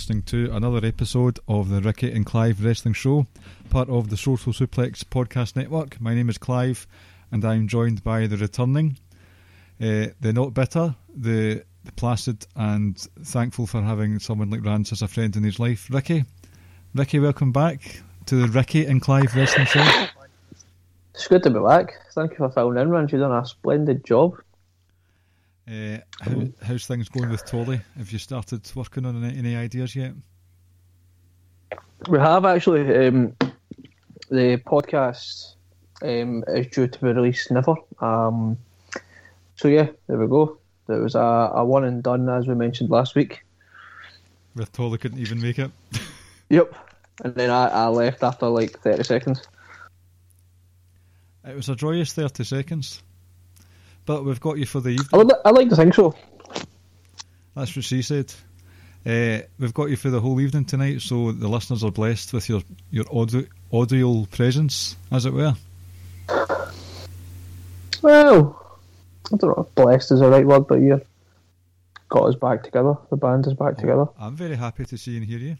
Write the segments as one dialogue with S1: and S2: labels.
S1: Listening to another episode of the Ricky and Clive Wrestling Show, part of the Social Suplex Podcast Network. My name is Clive, and I'm joined by the returning, uh, the not bitter, the, the placid, and thankful for having someone like Rance as a friend in his life, Ricky. Ricky, welcome back to the Ricky and Clive Wrestling Show.
S2: It's good to be back. Thank you for filling in, Rance. You've done a splendid job.
S1: Uh, how, how's things going with Tolly? Have you started working on any, any ideas yet?
S2: We have actually. Um, the podcast um, is due to be released never. Um, so yeah, there we go. There was a, a one and done as we mentioned last week.
S1: With Tolly couldn't even make it.
S2: yep, and then I, I left after like thirty seconds.
S1: It was a joyous thirty seconds. But we've got you for the evening.
S2: I, like to think so.
S1: That's what she said. Uh, we've got you for the whole evening tonight, so the listeners are blessed with your your audio, audio presence, as it were.
S2: Well, I don't know if blessed is the right word, but you've got us back together. The band is back oh, together.
S1: I'm very happy to see and hear you.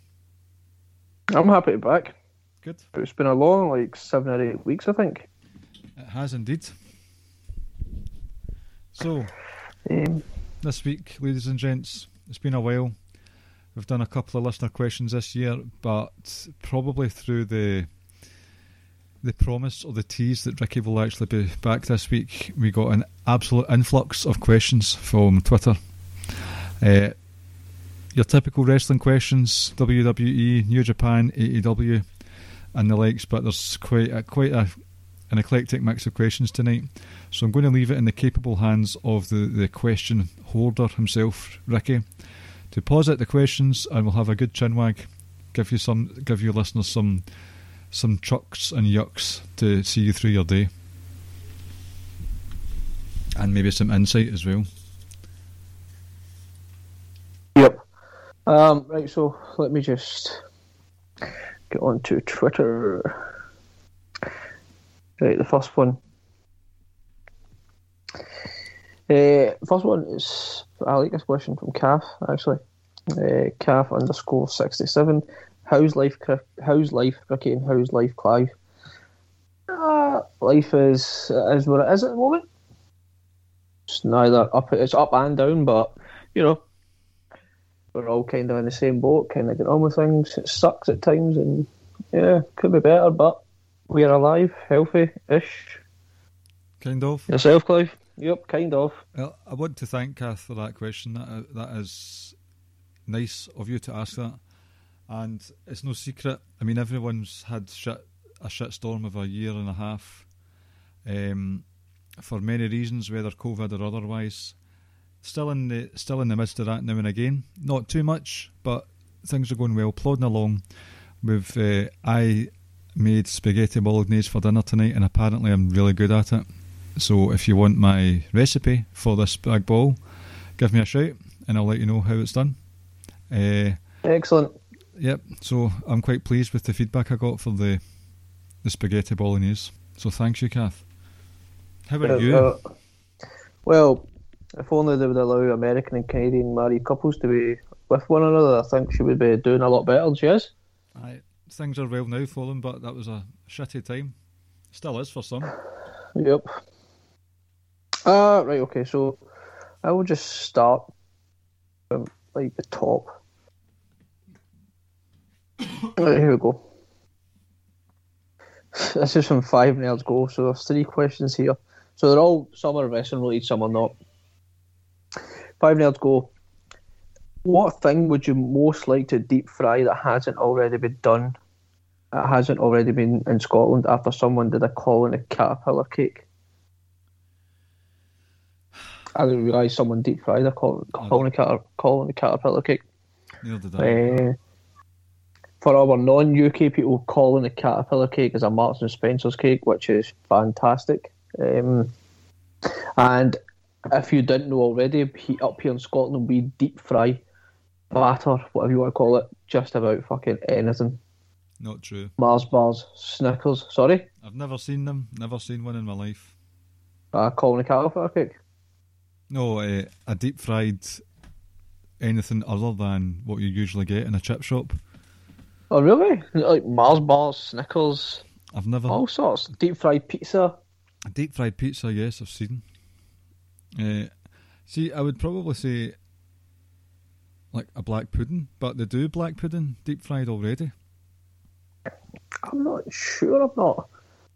S2: I'm happy to be back.
S1: Good.
S2: It's been a long, like seven or eight weeks, I think.
S1: It has indeed. So, um, this week, ladies and gents, it's been a while. We've done a couple of listener questions this year, but probably through the the promise or the tease that Ricky will actually be back this week, we got an absolute influx of questions from Twitter. Uh, your typical wrestling questions, WWE, New Japan, AEW, and the likes, but there's quite a, quite a, an eclectic mix of questions tonight. So I'm going to leave it in the capable hands of the, the question holder himself, Ricky, to posit the questions and we'll have a good chinwag, give you some give your listeners some some chucks and yucks to see you through your day. And maybe some insight as well.
S2: Yep. Um, right, so let me just get on to Twitter. Right, the first one uh, first one is I like this question from Calf actually. Uh, Calf underscore sixty seven. How's life? How's life, Ricky, and how's life, Clive? Uh, life is is what it is at the moment. It's neither up. It's up and down, but you know, we're all kind of in the same boat. Kind of get on with things. It sucks at times, and yeah, could be better, but we're alive, healthy ish.
S1: Kind of.
S2: Yourself, Clive? Yep, kind of.
S1: Well, I want to thank Kath for that question. That uh, that is nice of you to ask that, and it's no secret. I mean, everyone's had shit, a shit storm of a year and a half, um, for many reasons, whether COVID or otherwise. Still in the still in the midst of that now and again. Not too much, but things are going well, plodding along. With uh, I made spaghetti bolognese for dinner tonight, and apparently I'm really good at it. So if you want my recipe for this big ball, give me a shout and I'll let you know how it's done.
S2: Uh, Excellent.
S1: Yep. So I'm quite pleased with the feedback I got for the the spaghetti bolognese. So thanks you, Kath. How about uh, you? Uh,
S2: well, if only they would allow American and Canadian married couples to be with one another, I think she would be doing a lot better than she is.
S1: Aye, things are well now for them, but that was a shitty time. Still is for some.
S2: Yep. Uh, right, okay, so I will just start from like the top. right, here we go. This is from Five Nerds Go, so there's three questions here. So they're all, some are wrestling related, some are not. Five Nerds Go. What thing would you most like to deep fry that hasn't already been done? It hasn't already been in Scotland after someone did a call on a caterpillar cake. I didn't realise someone deep fried a col- colony, cater- colony caterpillar cake.
S1: Did.
S2: Uh, for our non-UK people, Colin the Caterpillar cake is a Marks and Spencer's cake, which is fantastic. Um, and if you didn't know already, up here in Scotland, we deep fry, batter, whatever you want to call it, just about fucking anything.
S1: Not true.
S2: Mars bars, Snickers. Sorry,
S1: I've never seen them. Never seen one in my life.
S2: uh, Colin the Caterpillar cake.
S1: No, uh, a deep fried anything other than what you usually get in a chip shop.
S2: Oh really? Like Mars bars, Snickers,
S1: I've never
S2: all sorts. Deep fried pizza.
S1: a deep fried pizza. Yes, I've seen. Uh, see, I would probably say like a black pudding, but they do black pudding deep fried already.
S2: I'm not sure. I'm not.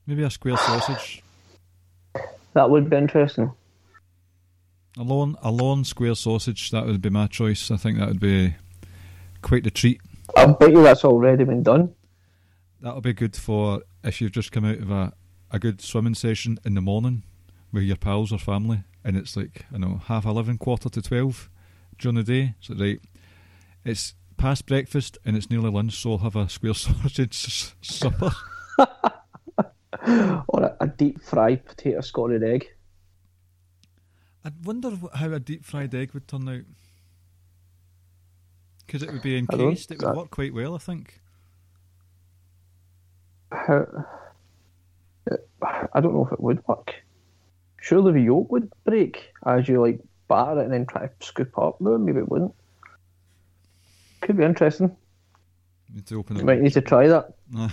S1: Maybe a square sausage.
S2: That would be interesting.
S1: A lone, a lone square sausage. That would be my choice. I think that would be quite the treat.
S2: I bet you that's already been done.
S1: That'll be good for if you've just come out of a, a good swimming session in the morning with your pals or family, and it's like I know half eleven, quarter to twelve during the day. So right, it's past breakfast and it's nearly lunch, so I'll have a square sausage supper.
S2: Or a, a deep fried potato scalded egg.
S1: I wonder how a deep fried egg would turn out. Because it would be encased, it would work quite well, I think.
S2: How, I don't know if it would work. Surely the yolk would break as you like batter it and then try to scoop up. No, maybe it wouldn't. Could be interesting.
S1: Need to open it.
S2: might need to try that.
S1: Uh,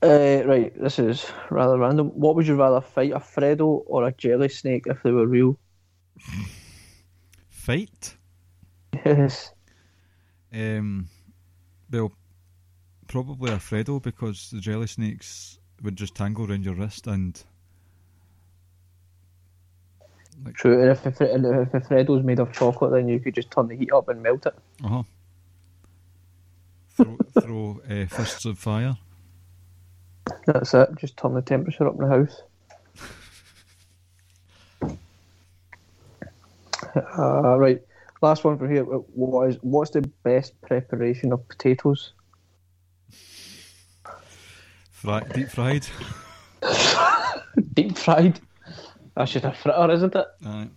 S2: Uh, right, this is rather random. What would you rather fight, a Freddo or a jelly snake if they were real?
S1: fight?
S2: Yes.
S1: Um, well, probably a Freddo because the jelly snakes would just tangle around your wrist and
S2: True, and if and if the Freddo's made of chocolate, then you could just turn the heat up and melt it.
S1: uh huh. Throw, throw uh, fists of fire.
S2: That's it. Just turn the temperature up in the house. Uh, right. Last one from here. What is what's the best preparation of potatoes?
S1: Fri- deep fried.
S2: Deep fried. That's just a fritter, isn't it?
S1: Aye.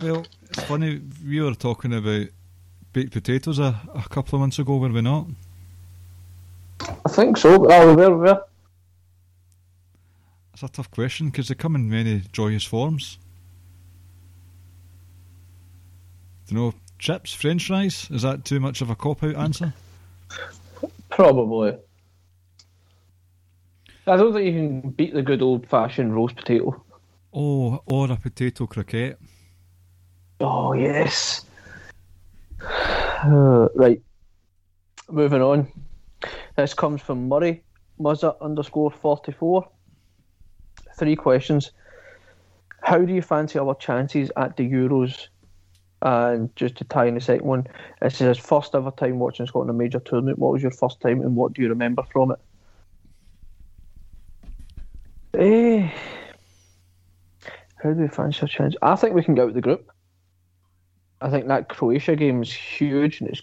S1: Well, it's funny, we were talking about baked potatoes a, a couple of months ago, were we not?
S2: I think so. But oh, we were, we were.
S1: It's a tough question because they come in many joyous forms. Do you know, chips, french fries? Is that too much of a cop out answer?
S2: Probably. I don't think you can beat the good old fashioned roast potato.
S1: Oh, or a potato croquette.
S2: Oh yes. Uh, right. Moving on. This comes from Murray Muzza underscore forty four. Three questions. How do you fancy our chances at the Euros? And just to tie in the second one, this is his first ever time watching Scotland a major tournament. What was your first time and what do you remember from it? Eh, how do we fancy our chances? I think we can get out of the group. I think that Croatia game is huge and it's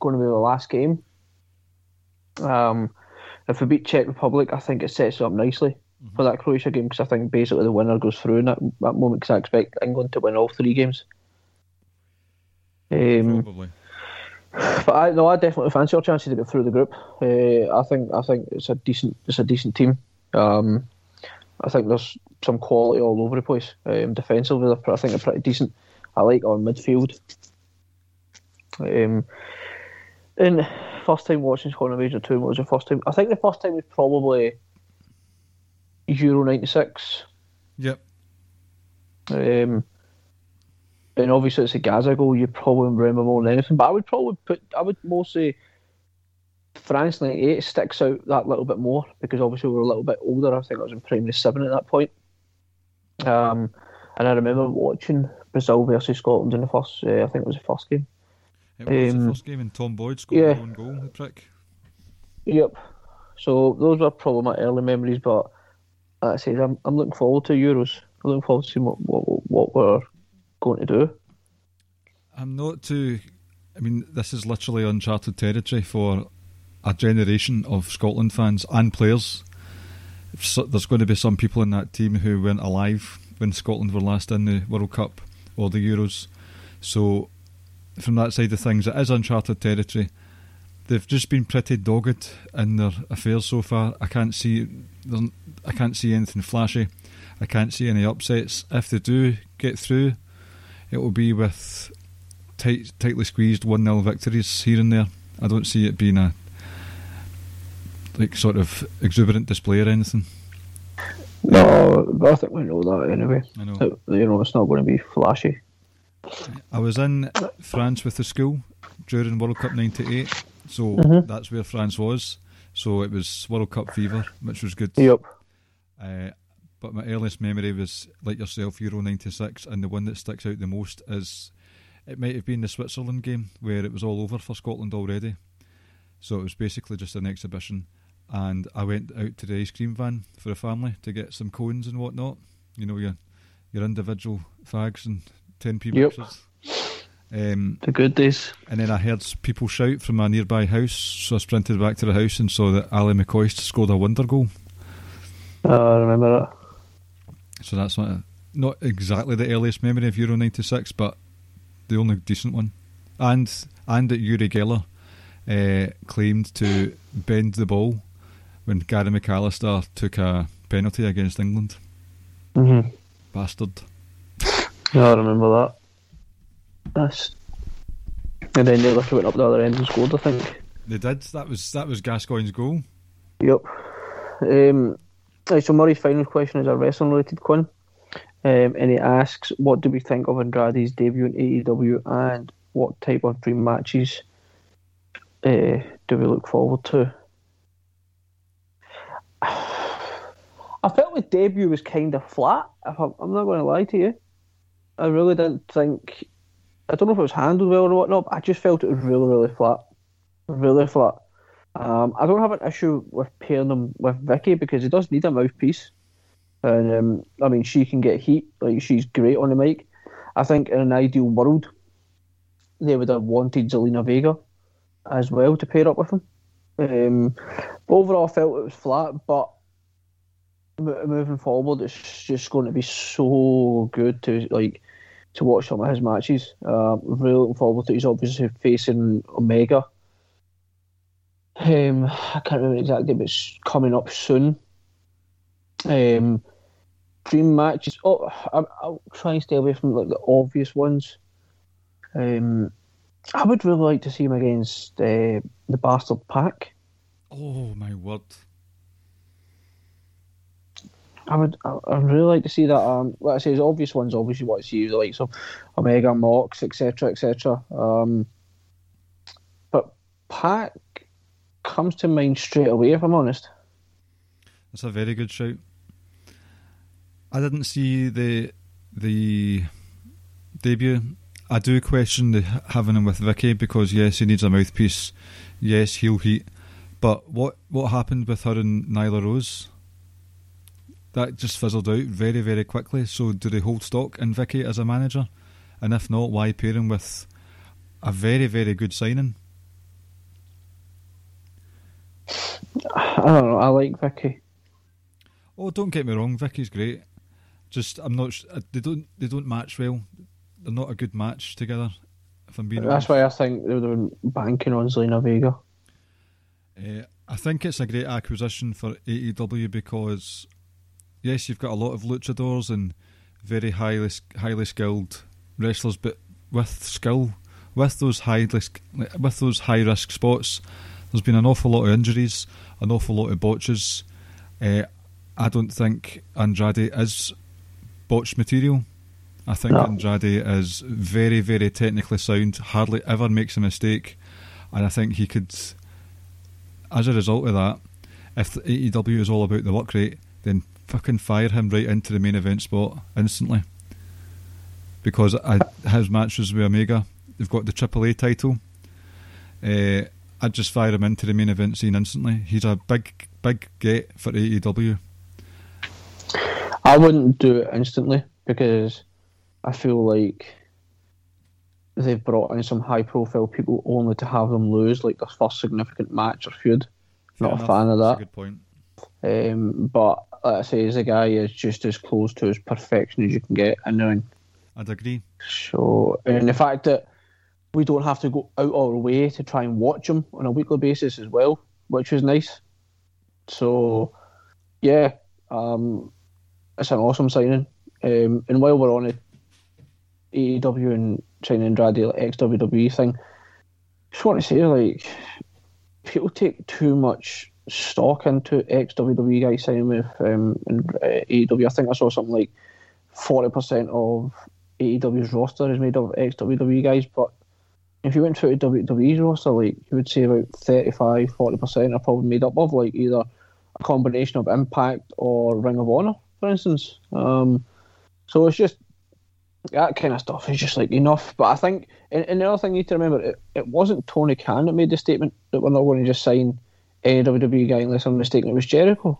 S2: going to be the last game. Um, if we beat Czech Republic, I think it sets it up nicely for that Croatia game because I think basically the winner goes through in that, that moment because I expect England to win all three games. Um,
S1: Probably.
S2: but I no, I definitely fancy our chances to get through the group. Uh, I think I think it's a decent it's a decent team. Um, I think there's some quality all over the place. Um, defensively, I think they're pretty decent. I like our midfield. Um, and first time watching Scotland Major Two, what was the first time? I think the first time was probably Euro '96.
S1: Yep.
S2: Um, and obviously it's a Gazza goal. You probably remember more than anything. But I would probably put. I would say France '98 sticks out that little bit more because obviously we were a little bit older. I think I was in primary seven at that point. Um, and I remember watching Brazil versus Scotland in the first. Uh, I think it was the first game.
S1: It was
S2: Um,
S1: the first game, and Tom Boyd scored
S2: yeah.
S1: own goal. The prick.
S2: Yep. So those were probably my early memories, but like I said, I'm I'm looking forward to Euros. I'm looking forward to seeing what what, what we're going to do.
S1: I'm not too. I mean, this is literally uncharted territory for a generation of Scotland fans and players. So, there's going to be some people in that team who weren't alive when Scotland were last in the World Cup or the Euros. So, from that side of things, it is uncharted territory. They've just been pretty dogged in their affairs so far. I can't see, I can't see anything flashy. I can't see any upsets. If they do get through, it will be with tight, tightly squeezed one 0 victories here and there. I don't see it being a like sort of exuberant display or anything.
S2: No, but I think we know that anyway.
S1: I know.
S2: That, you know, it's not going to be flashy.
S1: I was in France with the school during World Cup '98, so
S2: Mhm.
S1: that's where France was. So it was World Cup fever, which was good.
S2: Yep.
S1: Uh, but my earliest memory was like yourself, Euro '96, and the one that sticks out the most is it might have been the Switzerland game where it was all over for Scotland already. So it was basically just an exhibition, and I went out to the ice cream van for a family to get some cones and whatnot. You know your your individual fags and ten p
S2: Yep.
S1: mixers. Um,
S2: The good days.
S1: and then I heard people shout from a nearby house, so I sprinted back to the house and saw that Ally McCoist scored a wonder goal.
S2: Uh, I remember that.
S1: So that's not, not exactly the earliest memory of Euro '96, but the only decent one. And and that Uri Geller uh, claimed to bend the ball when Gary McAllister took a penalty against England.
S2: Mm-hmm.
S1: Bastard.
S2: Yeah, I remember that. That's. And then they literally went up the other end and scored. I think.
S1: They did. That was that was Gascoigne's goal.
S2: Yep. Um, right, so Murray's final question is a wrestling related one. Um, and he asks, What do we think of Andrade's debut in AEW and what type of dream matches uh, do we look forward to? I felt the debut was kind of flat, I'm, not going to lie to you. I really didn't think. I don't know if it was handled well or whatnot, but I just felt it was really, really flat. Really flat. Um, I don't have an issue with pairing him with Vickie because he does need a mouthpiece, and um, I mean she can get heat. Like she's great on the mic. I think in an ideal world, they would have wanted Zelina Vega as well to pair up with him. Um, but overall, I felt it was flat. But moving forward, it's just going to be so good to like to watch some of his matches. Um, really looking forward to. He's obviously facing Omega. Um, I can't remember exactly, but it's coming up soon. Um, dream matches. Oh, I'm, I'll try and stay away from like the obvious ones. Um, I would really like to see him against uh, the Bastard PAC.
S1: Oh my word!
S2: I would, I, I'd really like to see that. Um, like I say, the obvious ones, obviously, what to see the likes of Omega, Mox, etc., etc. Um, but PAC comes to mind straight away, if I'm honest.
S1: That's a very good shout. I didn't see the the debut. I do question the having him with Vickie because yes, he needs a mouthpiece. Yes, heel heat. But what what happened with her and Nyla Rose? That just fizzled out very very quickly. So do they hold stock in Vickie as a manager? And if not, why pair him with a very very good signing?
S2: I don't know. I like Vickie.
S1: Oh, don't get me wrong, Vickie's great. Just I'm not. uh, They don't. They don't match well. They're not a good match together. If I'm being
S2: That's
S1: honest.
S2: why I think they been banking on Zelina Vega.
S1: Uh, I think it's a great acquisition for AEW because yes, you've got a lot of luchadors and very highly highly skilled wrestlers, but with skill, with those highly sk- with those high risk spots, there's been an awful lot of injuries, an awful lot of botches. Uh, I don't think Andrade is botched material. I think
S2: No.
S1: Andrade is very, very technically sound, hardly ever makes a mistake, and I think he could as a result of that, if the AEW is all about the work rate, then fucking fire him right into the main event spot instantly. because I, his matches with Omega, they've got the AAA title. Uh, I'd just fire him into the main event scene instantly. He's a big, big get for AEW.
S2: I wouldn't do it instantly because I feel like they've brought in some high profile people only to have them lose like their first significant match or feud.
S1: Fair
S2: Not
S1: enough.
S2: a fan of
S1: That's
S2: that.
S1: a good point.
S2: Um, but like I say, the guy is just as close to his perfection as you can get in the ring.
S1: I'd agree.
S2: So, and the fact that we don't have to go out our way to try and watch him on a weekly basis as well, which was nice. So, yeah, um, it's an awesome signing. Um, and while we're on it, AEW and signing Andrade like ex WWE thing, just want to say like people take too much stock into ex WWE guys signing with um, and, uh, AEW. I think I saw something like forty percent of AEW's roster is made of ex WWE guys, but if you went through to WWE's roster, like you would say about 35 40 percent are probably made up of like either a combination of Impact or Ring of Honor, for instance. Um, so it's just that kind of stuff is just like enough. But I think, and, and the other thing you need to remember, it, it wasn't Tony Khan that made the statement that we're not going to just sign WWE guy unless I'm mistaken. It was Jericho,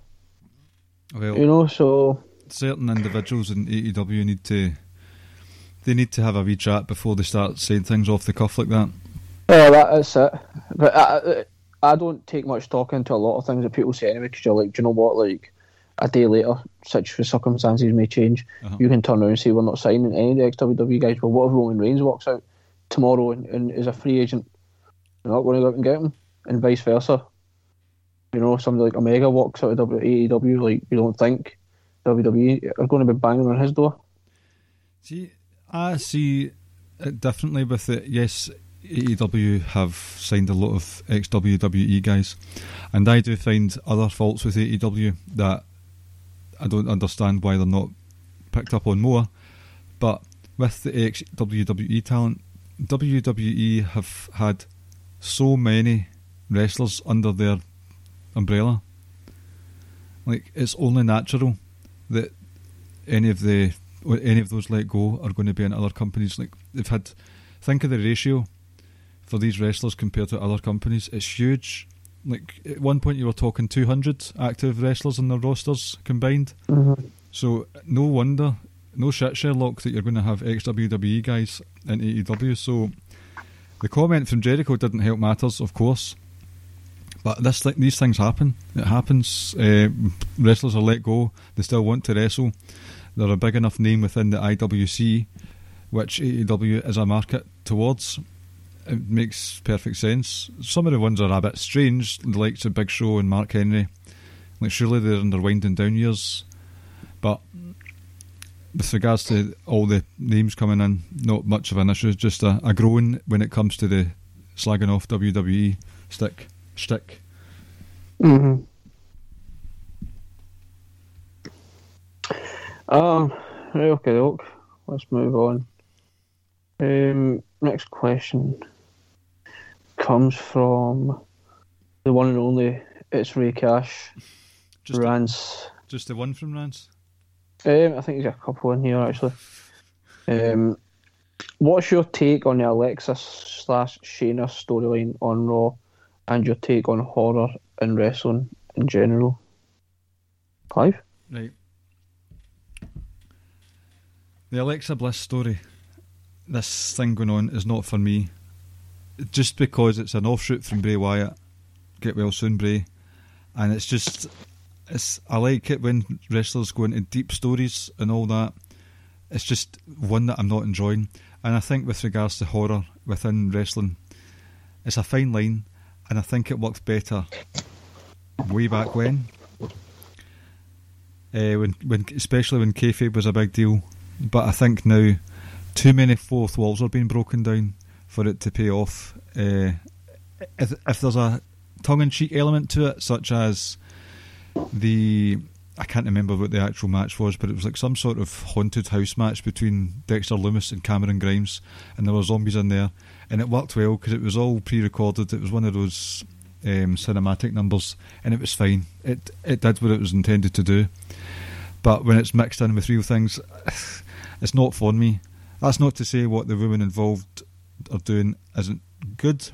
S1: Well,
S2: you know. So
S1: certain individuals in AEW need to they need to have a wee chat before they start saying things off the cuff like that.
S2: Oh, that is it. But I, I, I don't take much stock into a lot of things that people say anyway, because you're like, do you know what? Like, a day later, such circumstances may change.
S1: Uh-huh.
S2: You can turn around and say, we're not signing any of the XWW guys. But what if Roman Reigns walks out tomorrow and, and is a free agent? You're not going to go out and get him, and vice versa. You know, somebody like Omega walks out of AEW, like, you don't think WWE are going to be banging on his door.
S1: See, I see it differently with it. Yes, AEW have signed a lot of ex WWE guys, and I do find other faults with AEW that I don't understand why they're not picked up on more. But with the ex WWE talent, WWE have had so many wrestlers under their umbrella. Like it's only natural that any of the any of those let go are going to be in other companies. Like they've had, think of the ratio for these wrestlers compared to other companies. It's huge. Like at one point you were talking 200 active wrestlers in their rosters combined.
S2: Mm-hmm.
S1: So no wonder, no shit Sherlock that you're going to have ex WWE guys in AEW. So the comment from Jericho didn't help matters, of course. But this, these things happen. It happens. Uh, wrestlers are let go. They still want to wrestle. They're a big enough name within the IWC, which AEW is a market towards. It makes perfect sense. Some of the ones are a bit strange, the likes of Big Show and Mark Henry. Like, surely they're in their winding down years. But with regards to all the names coming in, not much of an issue. Just a, a growing when it comes to the slagging off WWE stick shtick.
S2: Mm-hmm. Um, right, okay, look. Let's move on. Um, next question comes from the one and only It's Ray Cash.
S1: Just,
S2: Rance.
S1: just the one from Rance.
S2: Um, I think he's got a couple in here actually. Um, what's your take on the Alexis slash Shayna storyline on Raw, and your take on horror and wrestling in general? Clive.
S1: Right. The Alexa Bliss story. This thing going on is not for me. Just because it's an offshoot from Bray Wyatt. Get well soon, Bray. And it's just, it's. I like it when wrestlers go into deep stories and all that. It's just one that I'm not enjoying. And I think with regards to horror within wrestling, it's a fine line, and I think it worked better way back when. Uh, when, when, especially when kayfabe was a big deal. But I think now too many fourth walls are being broken down for it to pay off. Uh, if, if there's a tongue-in-cheek element to it, such as the I can't remember what the actual match was, but it was like some sort of haunted house match between Dexter Lumis and Cameron Grimes, and there were zombies in there, and it worked well because it was all pre-recorded. It was one of those um, cinematic numbers, and it was fine. It it did what it was intended to do. But when it's mixed in with real things, it's not for me. That's not to say what the women involved are doing isn't good.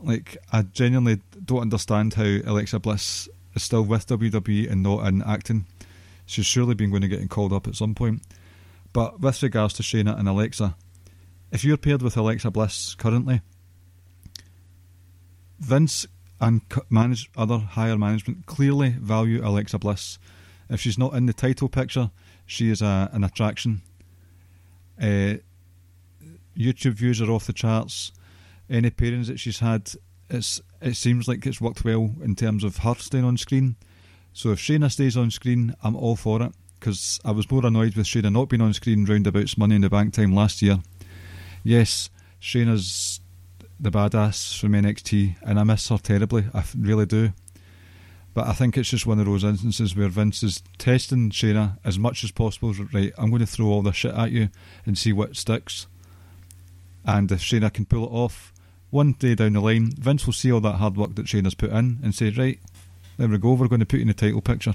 S1: Like, I genuinely don't understand how Alexa Bliss is still with WWE and not in acting. She's surely been going to get called up at some point. But with regards to Shayna and Alexa, if you're paired with Alexa Bliss currently, Vince and manage, other higher management clearly value Alexa Bliss. If she's not in the title picture, she is a, an attraction. Uh, YouTube views are off the charts. Any pairings that she's had, it's it seems like it's worked well in terms of her staying on screen. So if Shayna stays on screen, I'm all for it because I was more annoyed with Shayna not being on screen roundabouts Money in the Bank time last year. Yes, Shayna's the badass from NXT, and I miss her terribly. I really do. But I think it's just one of those instances where Vince is testing Shayna as much as possible. Right, I'm going to throw all this shit at you and see what sticks. And if Shayna can pull it off, one day down the line, Vince will see all that hard work that Shayna's put in and say, right, there we go, we're going to put you in the title picture.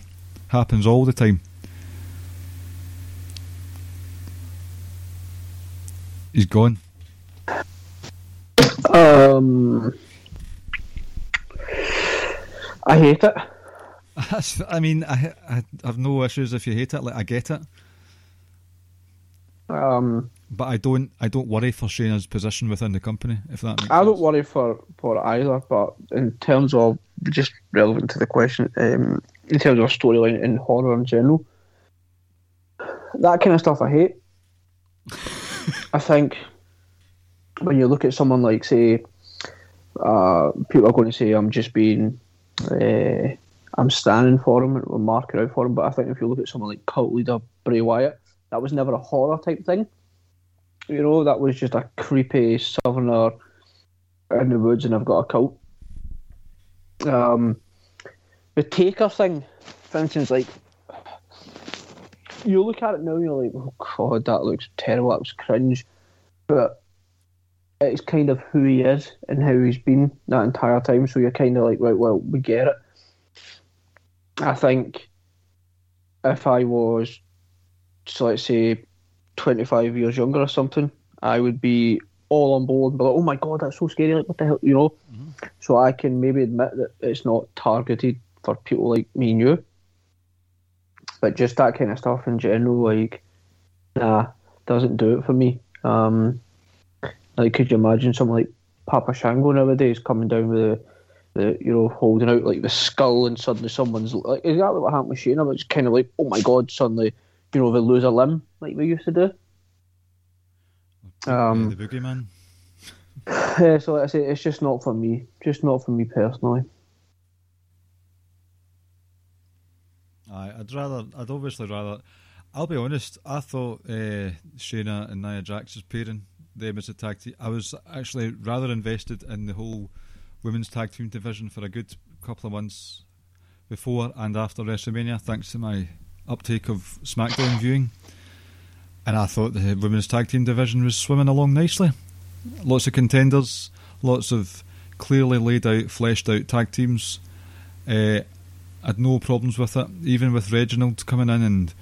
S1: Happens all the time. He's gone.
S2: Um, I hate it.
S1: I mean, I, I have no issues if you hate it. Like I get it.
S2: Um,
S1: but I don't. I don't worry for Shayna's position within the company. If that makes
S2: I don't worry for for either. But in terms of just relevant to the question, um, in terms of storyline and horror in general, that kind of stuff I hate. I think when you look at someone like, say, uh, people are going to say, I'm just being, uh, I'm standing for him or marking out for him. But I think if you look at someone like cult leader Bray Wyatt, that was never a horror type thing. You know, that was just a creepy southerner in the woods and I've got a cult. Um, the Taker thing, for instance, like, you look at it now you're like, oh god, that looks terrible, that was cringe. But it's kind of who he is and how he's been that entire time. So you're kind of like, right, well, we get it. I think if I was, so let's say, 25 years younger or something, I would be all on board and be like, oh my god, that's so scary, like, what the hell, you know? Mm-hmm. So I can maybe admit that it's not targeted for people like me and you. But just that kind of stuff in general, like, nah, doesn't do it for me. Um, like, could you imagine someone like Papa Shango nowadays coming down with the, the you know, holding out like the skull and suddenly someone's like exactly what happened with Shayna, it's kind of like, oh my god, suddenly, you know, they lose a limb like we used to do.
S1: Um, the boogeyman.
S2: yeah, so like I say, it's just not for me. Just not for me personally.
S1: Aye, I'd rather. I'd obviously rather. I'll be honest. I thought uh, Shayna and Nia Jax's pairing them as a tag team. I was actually rather invested in the whole women's tag team division for a good couple of months before and after WrestleMania, thanks to my uptake of SmackDown viewing. And I thought the women's tag team division was swimming along nicely. Lots of contenders, lots of clearly laid out, fleshed out tag teams. Uh, I had no problems with it, even with Reginald coming in and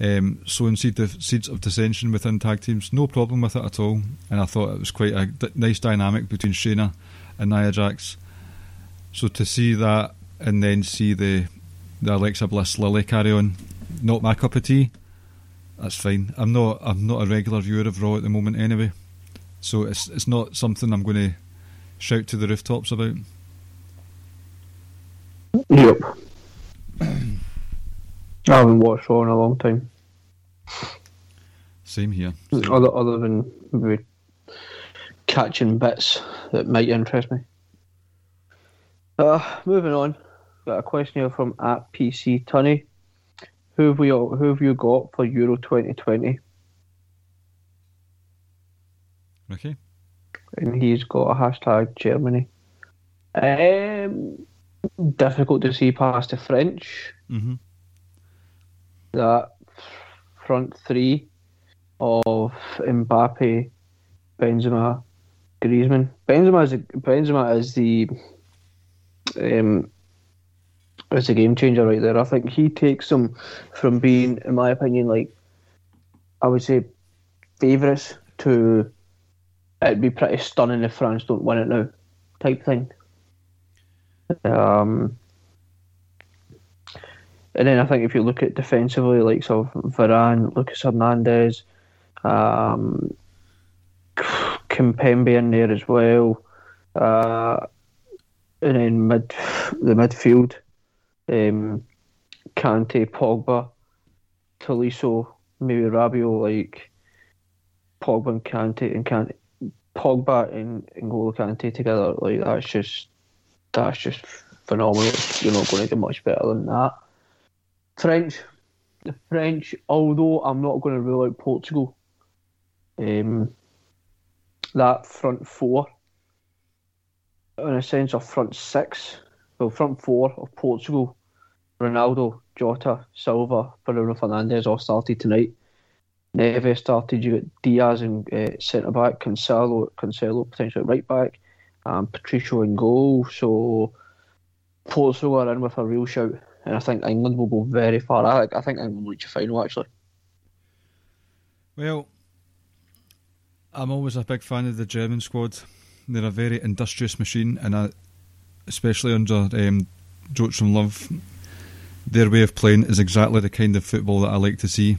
S1: um, sowing seed seeds of dissension within tag teams. No problem with it at all. And I thought it was quite a d- nice dynamic between Shayna and Nia Jax. So to see that and then see the the Alexa Bliss Lily carry on, not my cup of tea. That's fine. I'm not I'm not a regular viewer of Raw at the moment anyway, so it's it's not something I'm going to shout to the rooftops about.
S2: Yep. I haven't watched Raw in a long time.
S1: Same here.
S2: Same. Other other than maybe catching bits that might interest me. Uh, moving on, got a question here from at PC Tunny. Who have we all, who have you got for Euro 2020?
S1: Okay.
S2: And he's got a hashtag Germany. Um, difficult to see past the French.
S1: Mm-hmm
S2: that front three of Mbappe, Benzema, Griezmann. Benzema is Benzema is the um, is a game changer right there. I think he takes them from being, in my opinion, like I would say favourites to. It'd be pretty stunning if France don't win it now, type thing. Um, and then I think if you look at defensively, like so Varane, Lucas Hernandez, um, Kimpembe in there as well, uh, and then mid the midfield, um, Kante, Pogba, Tolisso, maybe Rabiot, like Pogba and Kante and Kante, Pogba and N'Golo Kante together, like that's just that's just phenomenal. You're not going to get much better than that. French, the French, although I'm not going to rule out Portugal, um, that front four, in a sense of front six, well, front four of Portugal, Ronaldo, Jota, Silva, Bruno Fernandes all started tonight. Neves started. You got Dias and uh, centre back, Cancelo, Cancelo potentially right back, um, Patricio in goal. So Portugal are in with a real shout and I think England will go very far. I, I think England will reach a final actually.
S1: Well, I'm always a big fan of the German squad. They're a very industrious machine, and I, especially under um, Joachim Löw, their way of playing is exactly the kind of football that I like to see.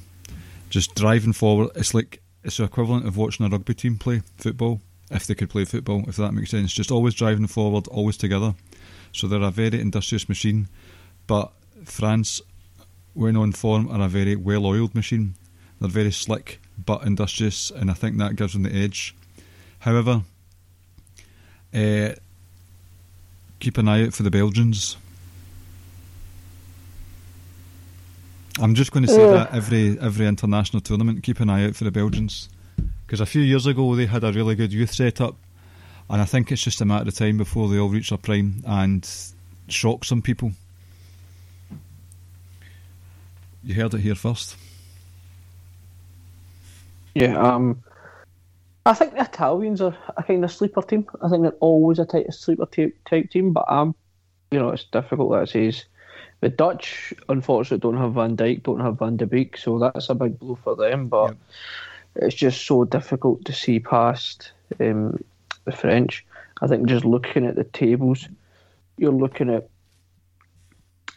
S1: Just driving forward. It's like it's the equivalent of watching a rugby team play football, if they could play football, if that makes sense. Just always driving forward, always together. So they're a very industrious machine. But France, when on form, are a very well oiled machine. They're very slick but industrious, and I think that gives them the edge. However, uh, keep an eye out for the Belgians. I'm just going to say that every every international tournament, keep an eye out for the Belgians, because a few years ago they had a really good youth setup, and I think it's just a matter of time before they all reach their prime and shock some people. You heard it here first.
S2: Yeah, um, I think the Italians are a kind of sleeper team. I think they're always a type sleeper type team, but um, you know, it's difficult. That says the Dutch, unfortunately, don't have Van Dijk, don't have Van de Beek, so that's a big blow for them. But. It's just so difficult to see past um, the French. I think just looking at the tables, you're looking at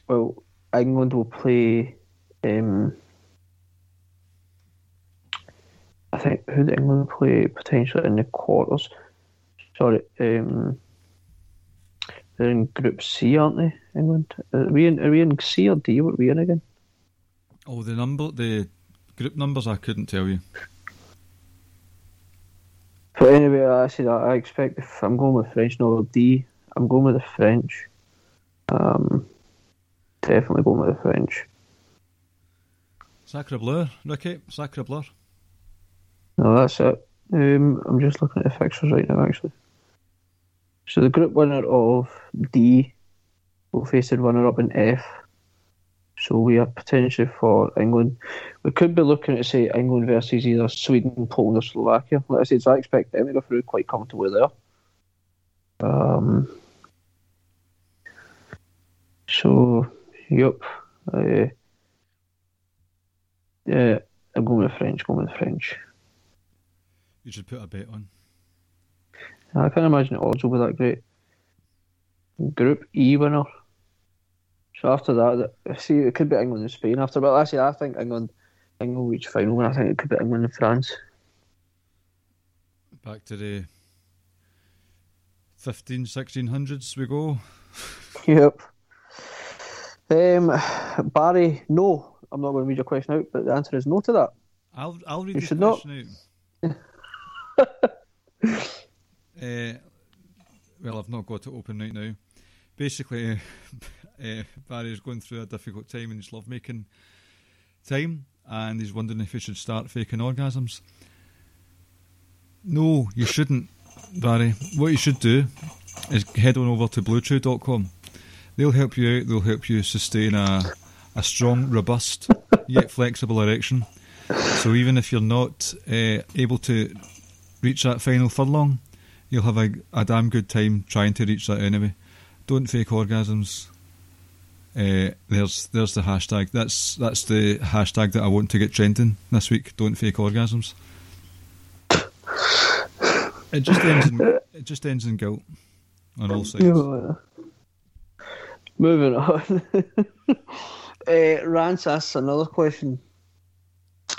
S2: well, England will play um, I think who did England play potentially in the quarters? Sorry, um, they're in Group C, aren't they? England. Are we in? Are we in C or D? What are we in again?
S1: Oh, the number, the group numbers, I couldn't tell you.
S2: But anyway, I said I expect if I'm going with French number D, I'm going with the French. Um, definitely going with the French.
S1: Sacre Bleu, Ricky, Sacre Bleu.
S2: No, that's it. Um, I'm just looking at the fixtures right now, actually. So the group winner of D will face the runner up in F. So we are potentially for England. We could be looking at say England versus either Sweden, Poland, or Slovakia. Like I said, so I expect them to go through quite comfortably there. Um. So, yep. Uh, yeah, I'm going with French. Going with French.
S1: You should put a bet on.
S2: I can't imagine odds will be that great. Group E winner. So after that, see, it could be England and Spain after. But actually, I think England, England will reach final, and I think it could be England and France.
S1: Back to the 15, 1600s we go.
S2: Yep. Um, Barry, no. I'm not going to read your question out, but the answer is no to that.
S1: I'll I'll read you the question not. out. uh, well, I've not got it open right now. Basically, uh, Barry is going through a difficult time in his lovemaking time, and he's wondering if he should start faking orgasms. No, you shouldn't, Barry. What you should do is head on over to bluechew.com. They'll help you out. They'll help you sustain a a strong, robust, yet flexible erection. So even if you're not uh, able to reach that final furlong, you'll have a, a damn good time trying to reach that anyway. Don't fake orgasms. Uh, there's there's the hashtag. That's that's the hashtag that I want to get trending this week. Don't fake orgasms. It just ends in it just ends in guilt on all sides.
S2: Moving on. uh, Rance asks another question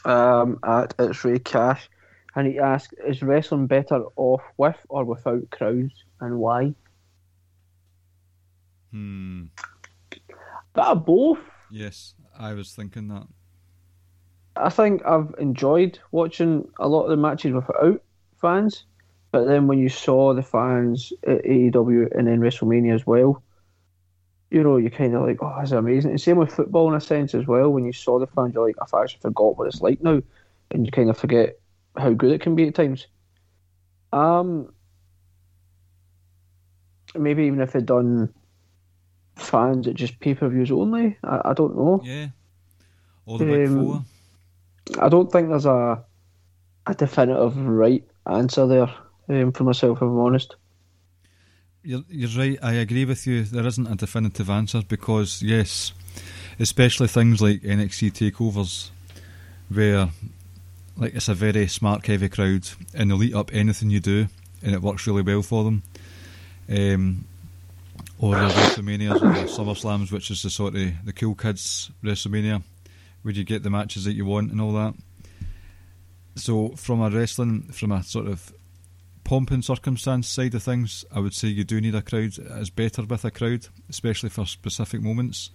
S2: um, at It's Ray Cash, and he asks, "Is wrestling better off with or without crowds, and why?"
S1: Hmm.
S2: Bit of both.
S1: Yes, I was thinking that.
S2: I think I've enjoyed watching a lot of the matches without fans, but then when you saw the fans at AEW and then WrestleMania as well, you know, you're kind of like, oh, that's amazing. And same with football in a sense as well. When you saw the fans, you're like, I've actually forgot what it's like now, and you kind of forget how good it can be at times. Um, maybe even if they'd done fans at just pay per views only, I, I don't know.
S1: Yeah. All the big
S2: Um,
S1: four.
S2: I don't think there's a a definitive right answer there um, for myself, if I'm honest.
S1: You're, you're right. I agree with you. There isn't a definitive answer because, yes, especially things like NXT takeovers, where like it's a very smart, heavy crowd, and they'll eat up anything you do, and it works really well for them. Um, or the WrestleManias or the SummerSlams, which is the sort of the cool kids WrestleMania, where you get the matches that you want and all that. So, from a wrestling, from a sort of pomp and circumstance side of things, I would say you do need a crowd. It's better with a crowd, especially for specific moments.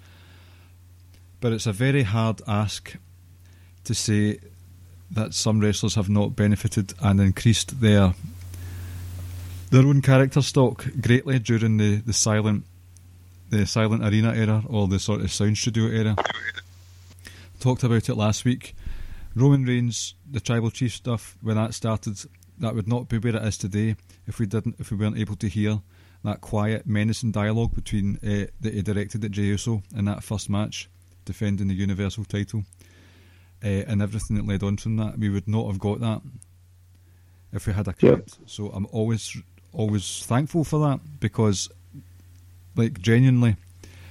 S1: But it's a very hard ask to say that some wrestlers have not benefited and increased their their own character stock greatly during the, the silent the silent arena era or the sort of sound studio era. Talked about it last week. Roman Reigns, the tribal chief stuff, when that started, that would not be where it is today if we didn't if we weren't able to hear that quiet, menacing dialogue between uh, that he directed at Jey Uso in that first match, defending the Universal title, uh, and everything that led on from that. We would not have got that if we had a crowd. So I'm always always thankful for that because, like, genuinely,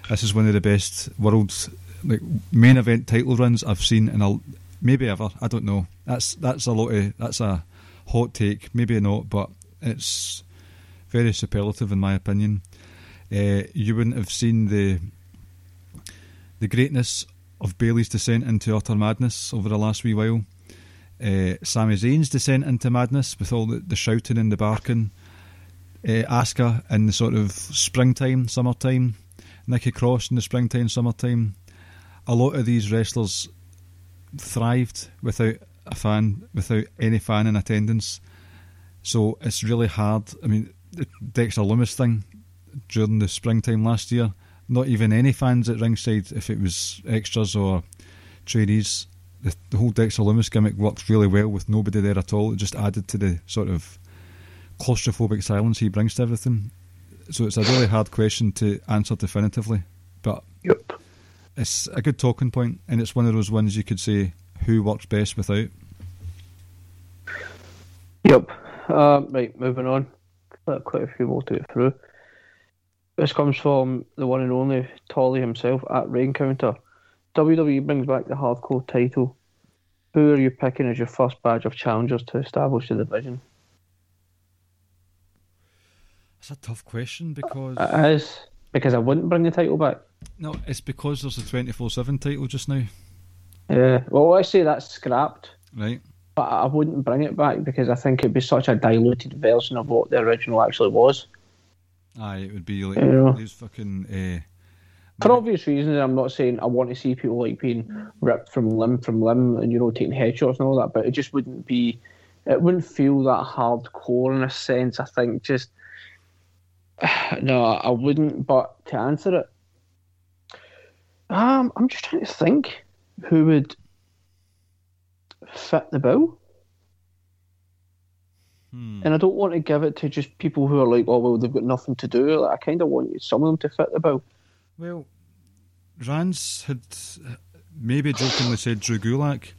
S1: this is one of the best world's like main event title runs I've seen in a maybe ever. I don't know. That's that's a lot of that's a hot take. Maybe not, but it's very superlative in my opinion. Uh, you wouldn't have seen the the greatness of Bayley's descent into utter madness over the last wee while. Uh, Sami Zayn's descent into madness with all the, the shouting and the barking. Uh, Asuka in the sort of springtime, summertime. Nikki Cross in the springtime, summertime. A lot of these wrestlers thrived without a fan, without any fan in attendance. So it's really hard. I mean, the Dexter Lumis thing during the springtime last year, not even any fans at ringside, if it was extras or trainees. The, the whole Dexter Lumis gimmick worked really well with nobody there at all. It just added to the sort of claustrophobic silence he brings to everything. So it's a really hard question to answer definitively, but
S2: Yep.
S1: it's a good talking point, and it's one of those ones you could say who works best without.
S2: Yep. Um, right, moving on. Quite a few more to get through. This comes from the one and only Tolly himself at Rain Counter. WWE brings back the hardcore title. Who are you picking as your first badge of challengers to establish the division?
S1: It's a tough question because
S2: It is because I wouldn't bring the title back.
S1: no, it's because there's a twenty four seven title just now,
S2: Yeah. Well, I say that's scrapped,
S1: right?
S2: but I wouldn't bring it back because I think it'd be such a diluted version of what the original actually was.
S1: Aye, it would be like
S2: Yeah.
S1: these fucking. Uh,
S2: For obvious reasons, I'm not saying I want to see people like being ripped from limb from limb and you know taking headshots and all that, but it just wouldn't be, it wouldn't feel that hardcore in a sense. I think just no, I wouldn't. But to answer it, um, I'm just trying to think who would fit the bill.
S1: hmm.
S2: And I don't want to give it to just people who are like, oh well, they've got nothing to do. Like, I kind of want some of them to fit the bill.
S1: Well, Rance had maybe jokingly said Drew Gulak.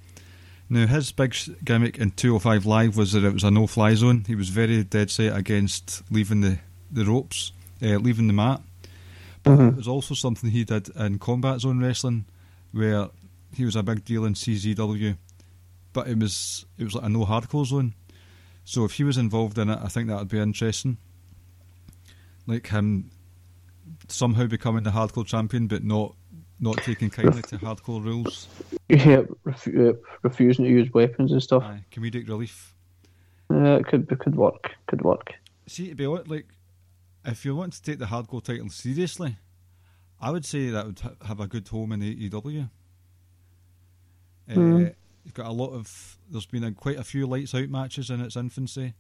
S1: Now, his big gimmick in 205 Live was that it was a no fly zone. He was very dead set against leaving the, the ropes, uh, leaving the mat. But it was also something he did in Combat Zone Wrestling, where he was a big deal in CZW, but it was it was like a no hardcore zone. So if he was involved in it, I think that would be interesting. Like him somehow becoming the hardcore champion, but not not taking kindly to hardcore rules.
S2: Yeah, refu- uh, refusing to use weapons and stuff.
S1: Aye, comedic relief.
S2: Yeah, it could it could work. Could work.
S1: See, to be honest, like if you want to take the hardcore title seriously, I would say that would ha- have a good home in AEW. Uh,
S2: Mm.
S1: You've got a lot of. There's been a, quite a few lights out matches in its infancy.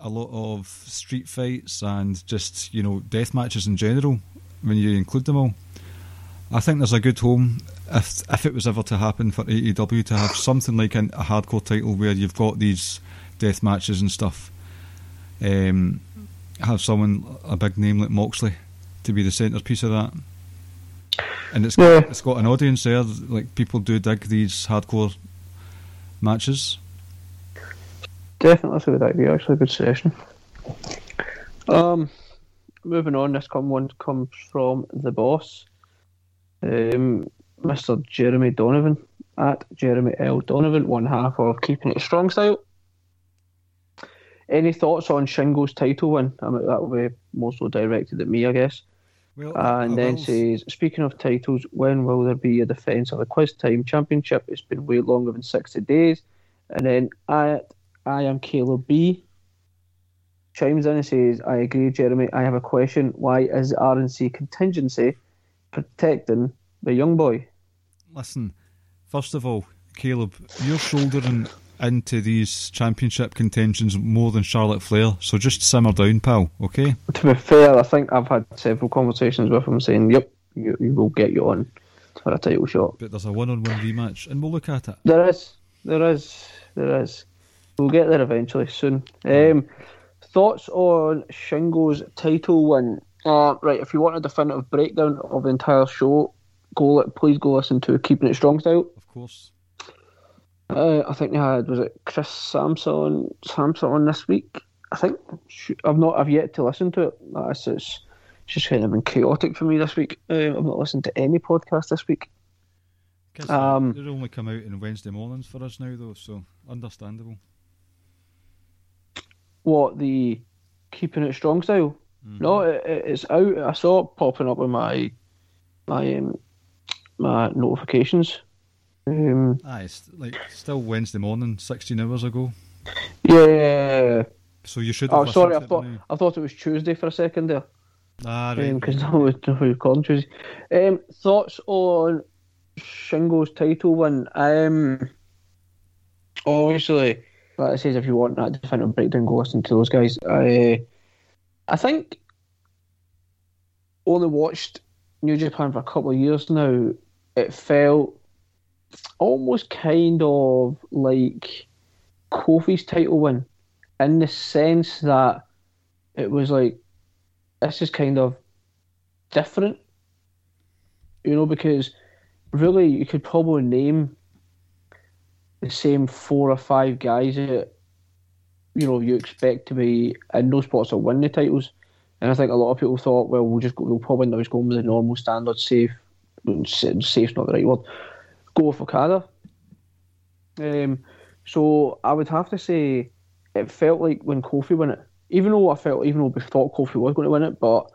S1: A lot of street fights and just you know death matches in general. When you include them all, I think there's a good home if if it was ever to happen for AEW to have something like an, a hardcore title where you've got these death matches and stuff. Um, have someone a big name like Moxley to be the centerpiece of that. And it's
S2: Yeah.
S1: it's got an audience there. Like people do dig these hardcore matches.
S2: Definitely, that's a good idea. Actually, a good session. Um, moving on. This come one comes from the boss, um, Mr. Jeremy Donovan at Jeremy L Donovan, one half of Keeping It Strong Style. Any thoughts on Shingo's title win? I mean, that will be mostly directed at me, I guess.
S1: Well, I- I
S2: And then
S1: will-
S2: says, speaking of titles, when will there be a defence of the Quiz Time Championship? It's been way longer than 60 days. And then I, I am Caleb B. Chimes in and says, I agree, Jeremy. I have a question. Why is the RNC contingency protecting the young boy?
S1: listen. First of all, Caleb, you're shouldering into these championship contentions more than Charlotte Flair, so just simmer down, pal. Okay?
S2: To be fair, I think I've had several conversations with him saying, yep, you, you will get you on for a title shot.
S1: But there's a one-on-one rematch, and we'll look at it.
S2: There is, there is, there is. We'll get there eventually soon. Um, thoughts on Shingo's title win? Uh, right, if you want a definitive breakdown of the entire show, go please go listen to Keeping It Strong Style.
S1: Of course.
S2: Uh, I think they had was it Chris Samson Samson on this week. I think I've not I've yet to listen to it. That's it's, it's just kind of been chaotic for me this week. Uh, I've not listened to any podcast this week. Um,
S1: they only come out on Wednesday mornings for us now, though, so understandable.
S2: What the Keeping It Strong Style? No, it, it- it's out. I saw it popping up in my my um, my notifications. Um,
S1: Aye, it's like still Wednesday morning, 16 hours ago.
S2: yeah.
S1: So you should have
S2: Oh, sorry.
S1: to
S2: I
S1: it
S2: thought
S1: now.
S2: I thought it was Tuesday for a second there.
S1: Ah, right.
S2: because no one no one calling Tuesday. Um, thoughts on Shingo's title win? Um, obviously, like I says, if you want that definitive breakdown, go listen to those guys. I, I think only watched New Japan for a couple of years now. It felt almost kind of like Kofi's title win, in the sense that it was like this is kind of different, you know, because really you could probably name the same four or five guys that you know you expect to be in those spots to win the titles. And I think a lot of people thought, well, we'll just go, we'll probably not just go with the normal standard safe. Safe's not the right word. Go for Okada. Um, so I would have to say it felt like when Kofi won it, even though I felt, even though we thought Kofi was going to win it, but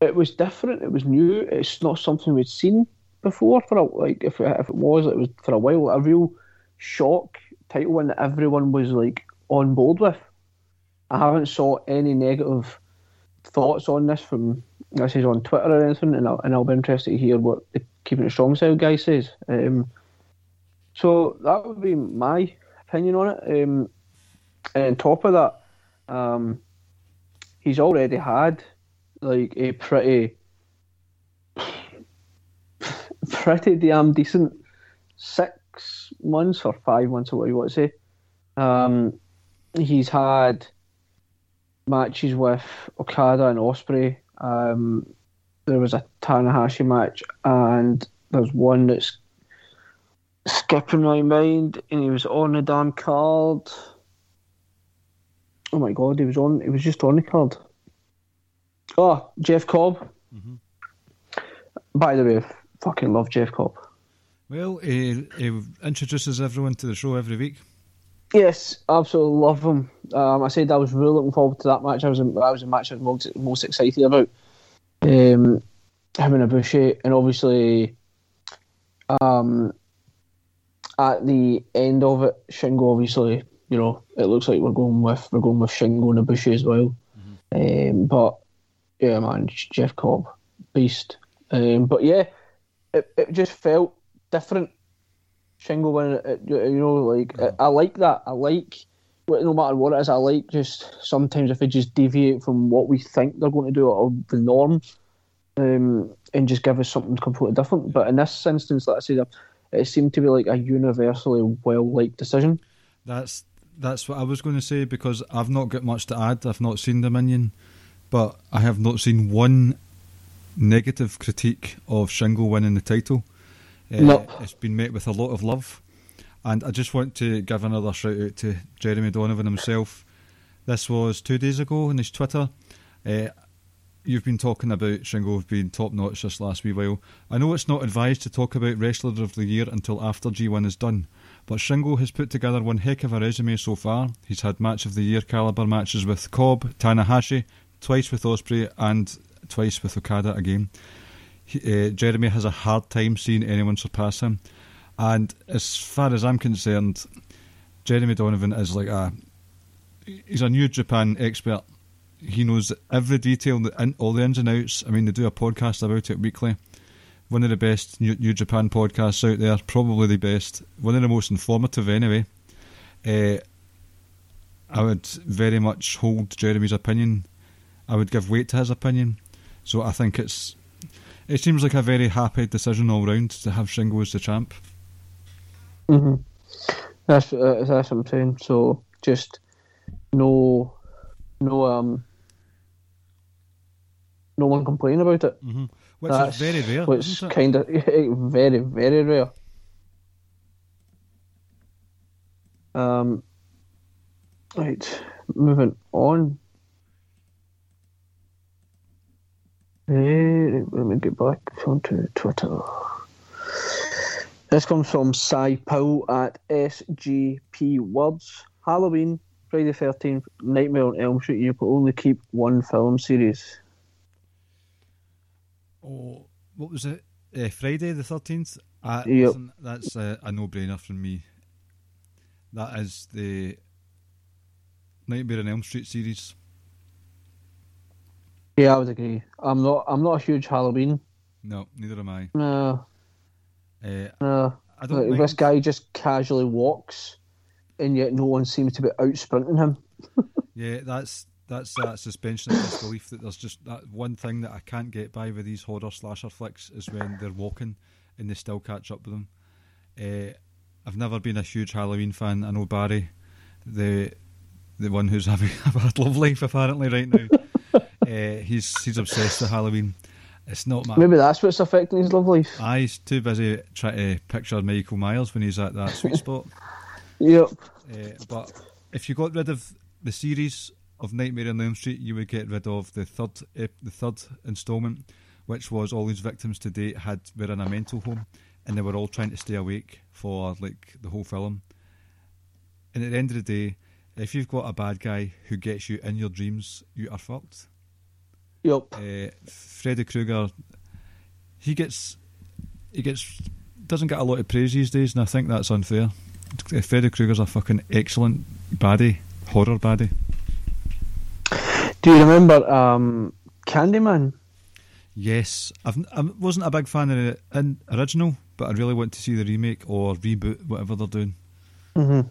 S2: it was different. It was new. It's not something we'd seen before. For a, like, if it, if it was, it was for a while a real shock title win that everyone was like on board with. I haven't saw any negative thoughts on this from this is on Twitter or anything, and I'll, and I'll be interested to hear what the keeping it strong style guy says. Um, so that would be my opinion on it. Um, and on top of that, um, he's already had like a pretty, pretty damn decent six months or five months or what you want to say. Um, he's had matches with Okada and Ospreay. Um, there was a Tanahashi match, and there's one that's skipping my mind, and he was on the damn card. Oh my god, he was on. He was just on the card. Oh, Jeff Cobb.
S1: Mhm.
S2: By the way, I fucking love Jeff Cobb.
S1: Well, he, he introduces everyone to the show every week.
S2: Yes, absolutely love him. Um, I said I was really looking forward to that match. I was, I was the match I was most, most excited about. Um, him and Ibushi, and obviously, um, at the end of it, Shingo obviously, you know, it looks like we're going with we're going with Shingo and Ibushi as well. Mm-hmm. Um, but yeah, man, Jeff Cobb, beast. Um, but yeah, it it just felt different. Shingo winning it, you know, like mm-hmm. I like that. I like no matter what it is. I like just sometimes if they just deviate from what we think they're going to do or the norm um, and just give us something completely different. But in this instance, like I said, it seemed to be like a universally well liked decision.
S1: That's that's what I was going to say because I've not got much to add. I've not seen Dominion, but I have not seen one negative critique of Shingo winning the title.
S2: Uh, no.
S1: It's been met with a lot of love. And I just want to give another shout out to Jeremy Donovan himself. This was two days ago on his Twitter. Uh, you've been talking about Shingo being top notch this last wee while. I know it's not advised to talk about Wrestler of the Year until after G1 is done, but Shingo has put together one heck of a resume so far. He's had Match of the Year caliber matches with Cobb, Tanahashi, twice with Ospreay, and twice with Okada again. He, uh, Jeremy has a hard time seeing anyone surpass him. And as far as I'm concerned, Jeremy Donovan is like a he's a New Japan expert he knows every detail, all the ins and outs. I mean, they do a podcast about it weekly. One of the best New, New Japan podcasts out there, probably the best. One of the most informative, anyway. Uh, I would very much hold Jeremy's opinion. I would give weight to his opinion. So I think it's. It seems like a very happy decision all round to have Shingo as the champ.
S2: Hmm That's uh, that's what I'm saying. So just no, no um no one complain about it.
S1: Mm-hmm. Which That's, is very rare.
S2: Which kind of very very rare. Um, right, moving on. Uh, let me get back onto Twitter. This comes from Cy Powell at SGP Words. Halloween, Friday 13th, Nightmare on Elm Street. You can only keep one film series
S1: oh, what was it? Uh, Friday the thirteenth. Uh,
S2: yep.
S1: That's uh, a no-brainer for me. That is the Nightmare on Elm Street series.
S2: Yeah, I would agree. I'm not. I'm not a huge Halloween.
S1: No, neither am I.
S2: No.
S1: Uh,
S2: no. I don't. Like, this guy just casually walks, and yet no one seems to be out sprinting him.
S1: yeah, that's that's that suspension of disbelief that there's just that one thing that I can't get by with these horror slasher flicks is when they're walking and they still catch up with them. Uh, I've never been a huge Halloween fan. I know Barry, the the one who's having a bad love life apparently right now. uh, he's he's obsessed with Halloween. It's not my
S2: maybe that's what's affecting his love life.
S1: Ah, he's too busy trying to picture Michael Myers when he's at that sweet spot.
S2: yep.
S1: Uh, but if you got rid of the series of Nightmare on Elm Street, you would get rid of the third the third instalment, which was all these victims to date had were in a mental home, and they were all trying to stay awake for like the whole film. And at the end of the day, if you've got a bad guy who gets you in your dreams, you are fucked.
S2: Yep.
S1: Uh, Freddy Krueger, he gets he gets doesn't get a lot of praise these days, and I think that's unfair. Freddy Krueger's a fucking excellent baddie, horror baddie.
S2: Do you remember um, Candyman?
S1: Yes, I've, I wasn't a big fan of the original, but I really want to see the remake or reboot, whatever they're doing.
S2: Mm-hmm.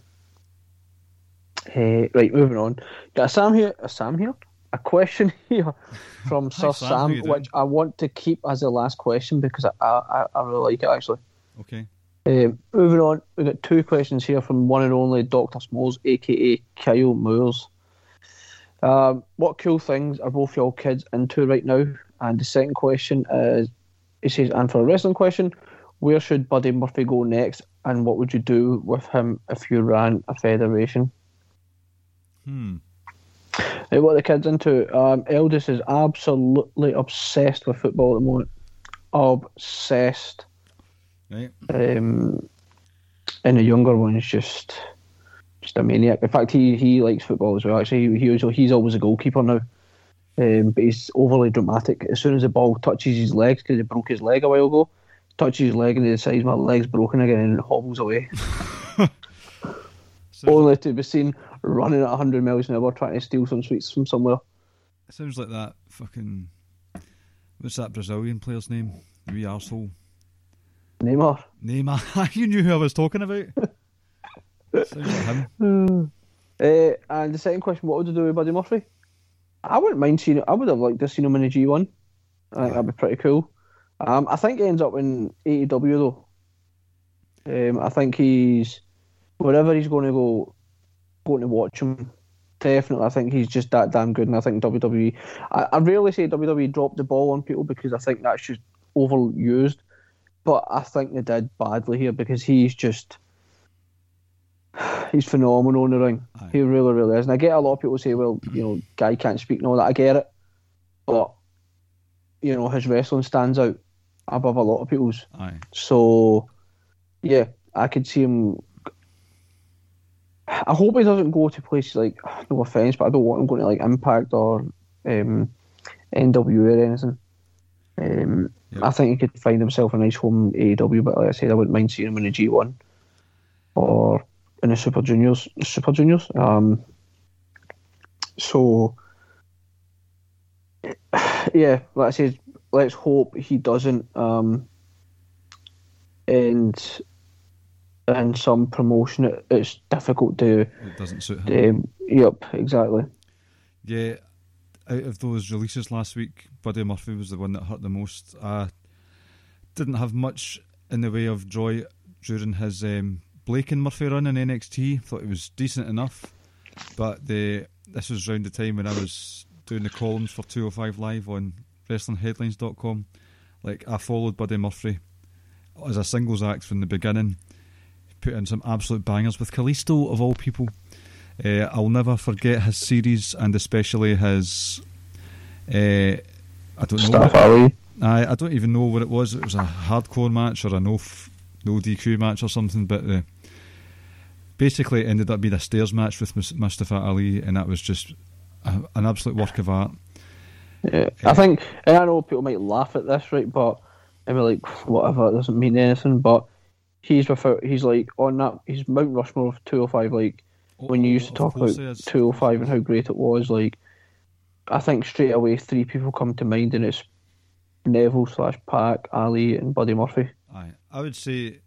S2: Hey, right, moving on. Got a Sam here. A Sam here. A question here from Sir Sam, Sam which I want to keep as the last question because I I, I really like it actually.
S1: Okay.
S2: Um, moving on, we've got two questions here from one and only Doctor Smalls, aka Kyle Moores. Um, what cool things are both your kids into right now? And the second question is, he says, and for a wrestling question, where should Buddy Murphy go next? And what would you do with him if you ran a federation?
S1: Hmm.
S2: Hey, what the kids into? Um, eldest is absolutely obsessed with football at the moment. Obsessed.
S1: Right.
S2: Um, and the younger one is just just a maniac. In fact, he he likes football as well. Actually, he, he he's always a goalkeeper now. Um, but he's overly dramatic. As soon as the ball touches his legs, because he broke his leg a while ago, touches his leg and he decides my leg's broken again and hobbles away. so, Only to be seen running at 100 miles an hour trying to steal some sweets from somewhere.
S1: It sounds like that fucking. What's that Brazilian player's name? The wee arsehole.
S2: Neymar.
S1: Neymar. you knew who I was talking about. sounds like
S2: him. Uh, and the second question, what would you do with Buddy Murphy? I wouldn't mind seeing. I would have liked to see him in the G1. I think that'd be pretty cool. Um, I think he ends up in AEW though. Um, I think he's wherever he's going to go, going to watch him. Definitely, I think he's just that damn good, and I think WWE. I, I rarely say WWE dropped the ball on people because I think that's just overused, but I think they did badly here because he's just he's phenomenal in the ring. Aye. He really, really is. And I get a lot of people say, "Well, you know, guy can't speak and all that." I get it, but you know, his wrestling stands out above a lot of people's.
S1: Aye.
S2: So, yeah, I could see him. I hope he doesn't go to places like no offense, but I don't want him going to like Impact or um, NWA or anything. Um, yep. I think he could find himself a nice home in AEW, but like I said, I wouldn't mind seeing him in the G1 or in the Super Juniors. Super Juniors. Um, so yeah, like I said, let's hope he doesn't um, end in some promotion. It, it's difficult to.
S1: It doesn't suit him.
S2: Um, yep, exactly.
S1: Yeah, out of those releases last week, Buddy Murphy was the one that hurt the most. I didn't have much in the way of joy during his um, Blake and Murphy run in NXT. Thought it was decent enough, but the this was around the time when I was doing the columns for 205 Live on WrestlingHeadlines.com. Like I followed Buddy Murphy as a singles act from the beginning. Put in some absolute bangers with Kalisto of all people. Uh, I'll never forget his series and especially his. Uh, I don't know.
S2: Staff Alley.
S1: I I don't even know what it was. It was a hardcore match or a no f- no DQ match or something, but uh, basically it ended up being a stairs match with Mustafa Ali, and that was just a, an absolute work of art.
S2: Yeah, I think, and I know people might laugh at this, right? But I mean, like, whatever, it doesn't mean anything. But he's without, he's like on that, he's Mount Rushmore of 205. Like, oh, when you used to talk about 205 and how great it was, like, I think straight away three people come to mind, and it's Neville slash PAC, Ali, and Buddy Murphy.
S1: Aye, I would say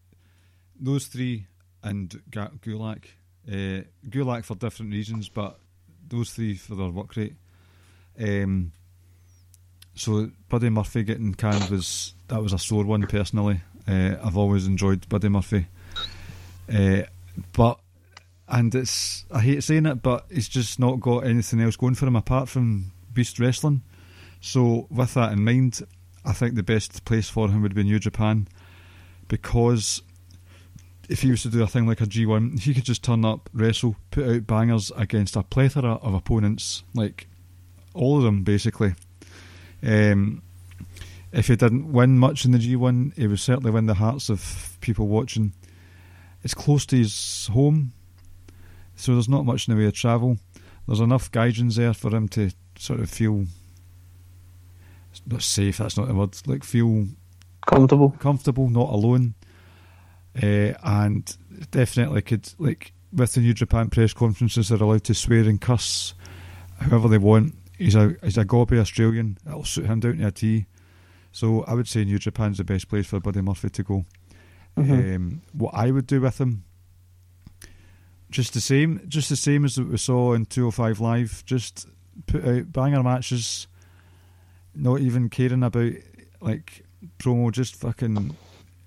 S1: those three and Gulak. Uh, Gulak for different reasons, but those three for their work rate. Um, so Buddy Murphy getting canned was that was a sore one personally. Uh, I've always enjoyed Buddy Murphy, uh, but and it's I hate saying it, but he's just not got anything else going for him apart from Beast Wrestling. So with that in mind, I think the best place for him would be New Japan, because if he was to do a thing like a G1, he could just turn up, wrestle, put out bangers against a plethora of opponents, like all of them basically. Um, if he didn't win much in the G1, he would certainly win the hearts of people watching. It's close to his home, so there's not much in the way of travel. There's enough gaijins there for him to sort of feel not safe. That's not the word. Like feel
S2: comfortable,
S1: comfortable, not alone. Uh, and definitely could like with the New Japan press conferences, they're allowed to swear and cuss however they want. He's a he's a gobby Australian. It'll suit him down to a T. So I would say New Japan's the best place for Buddy Murphy to go. Mm-hmm. Um, what I would do with him, just the same, just the same as what we saw in 205 Live. Just put out banger matches, not even caring about like promo. Just fucking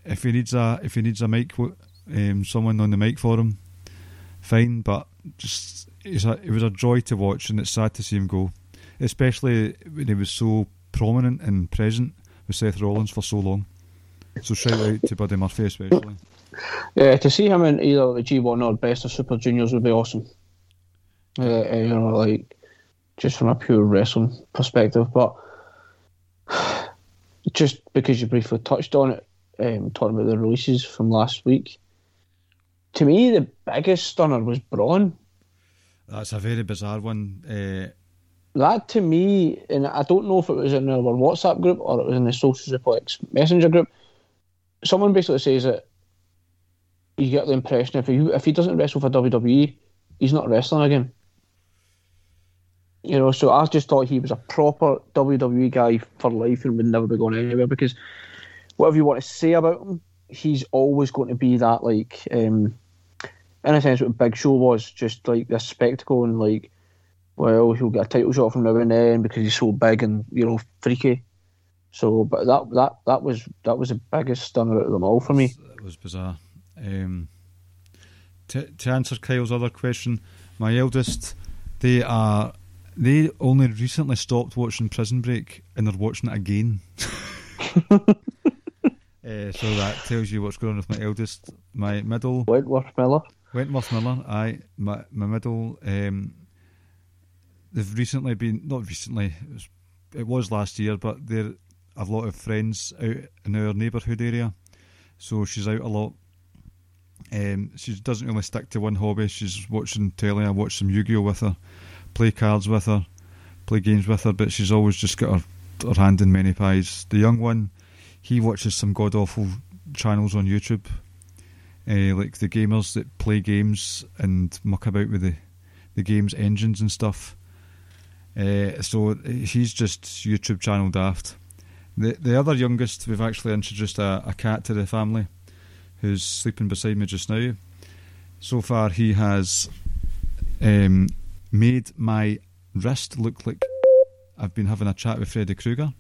S1: if he needs a if he needs a mic, um, someone on the mic for him, fine. But just a, it was a joy to watch, and it's sad to see him go, especially when he was so prominent and present with Seth Rollins for so long. So shout out to Buddy Murphy especially.
S2: Yeah, to see him in either the G1 or Best of Super Juniors would be awesome. Uh, you know, like just from a pure wrestling perspective, but just because you briefly touched on it, um, talking about the releases from last week, to me, the biggest stunner was Braun.
S1: That's a very bizarre one. Uh,
S2: that to me, and I don't know if it was in our WhatsApp group or it was in the Social Suplex Messenger group. Someone basically says that you get the impression if he if he doesn't wrestle for WWE, he's not wrestling again. You know, so I just thought he was a proper WWE guy for life and would never be going anywhere because whatever you want to say about him, he's always going to be that like um in a sense what Big Show was, just like this spectacle and like well, he'll get a title shot from now and then because he's so big and, you know, freaky. So but that that that was that was the biggest stunner out of them all for me.
S1: It was bizarre. Um, to, to answer Kyle's other question, my eldest, they are they only recently stopped watching Prison Break and they're watching it again. uh, so that tells you what's going on with my eldest. My middle
S2: Wentworth Miller.
S1: Wentworth Miller. I my my middle. Um, they've recently been not recently. It was, it was last year, but they're a lot of friends out in our neighbourhood area, so she's out a lot. Um, she doesn't really stick to one hobby. She's watching telly. I watch some Yu-Gi-Oh with her, play cards with her, play games with her. But she's always just got her, her hand in many pies. The young one, he watches some god awful channels on YouTube, uh, like the gamers that play games and muck about with the the games engines and stuff. Uh, so he's just YouTube channel daft. The the other youngest, we've actually introduced a, a cat to the family, who's sleeping beside me just now. So far, he has um, made my wrist look like I've been having a chat with Freddy Krueger.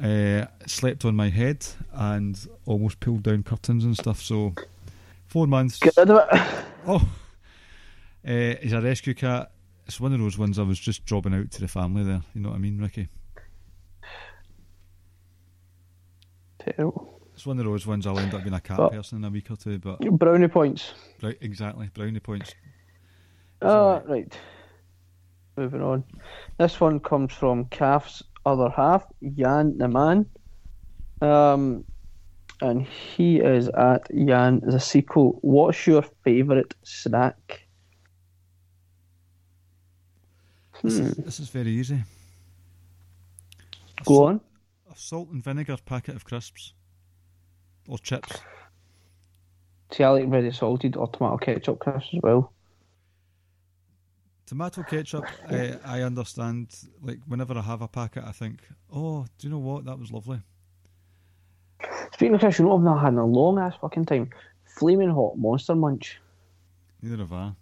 S1: Uh, slept on my head and almost pulled down curtains and stuff. So four months.
S2: Get rid of it.
S1: Oh, uh, he's a rescue cat. It's one of those ones I was just jobbing out to the family there. You know what I mean, Ricky?
S2: Terrible.
S1: It's one of those ones I'll end up being a cat
S2: But-
S1: person in a week or two. But
S2: Brownie points.
S1: right, exactly, brownie points.
S2: Uh, right. Moving on. This one comes from Calf's other half, Jan the man. Um, and he is at Jan the sequel. What's your favourite snack?
S1: This,
S2: Hmm.
S1: is, this is very easy. A
S2: Go on.
S1: A salt and vinegar packet of crisps or chips.
S2: See, I like very salted or tomato ketchup crisps as well.
S1: Tomato ketchup, I, I understand. Like whenever I have a packet, I think, oh, do you know what? That was lovely.
S2: Speaking of crisps, you know what I've not had in a long ass fucking time? Flaming hot monster munch.
S1: Neither have I.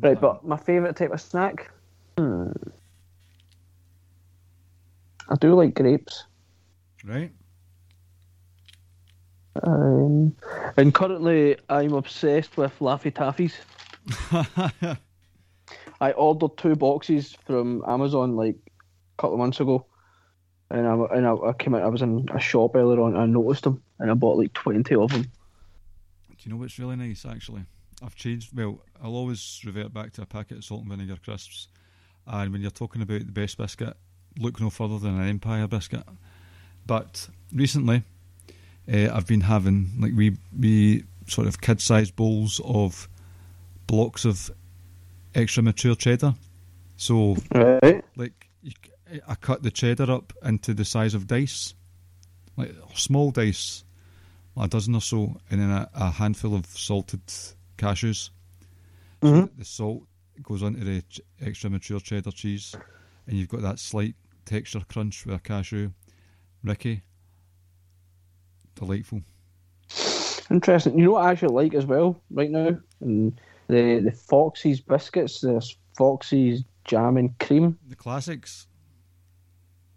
S2: Right, but my favourite type of snack? Hmm. I do like grapes.
S1: Right?
S2: Um, and currently, I'm obsessed with Laffy Taffies. I ordered two boxes from Amazon like a couple of months ago, and I and I, I came out. I was in a shop earlier on, and I noticed them, and I bought like twenty of them.
S1: Do you know what's really nice, actually? I've changed. Well, I'll always revert back to a packet of salt and vinegar crisps. And when you're talking about the best biscuit, look no further than an Empire biscuit. But recently, uh, I've been having like we we sort of kid-sized bowls of blocks of extra mature cheddar. So
S2: Right.
S1: like you, c- I cut the cheddar up into the size of dice, like small dice, like a dozen or so, and then a, a handful of salted cashews. So
S2: Mhm.
S1: the salt goes onto the ch- extra mature cheddar cheese, and you've got that slight texture crunch with a cashew. Ricky, delightful.
S2: Interesting. You know what I actually like as well right now? And the the Foxy's biscuits. There's Foxy's jam and cream.
S1: The classics.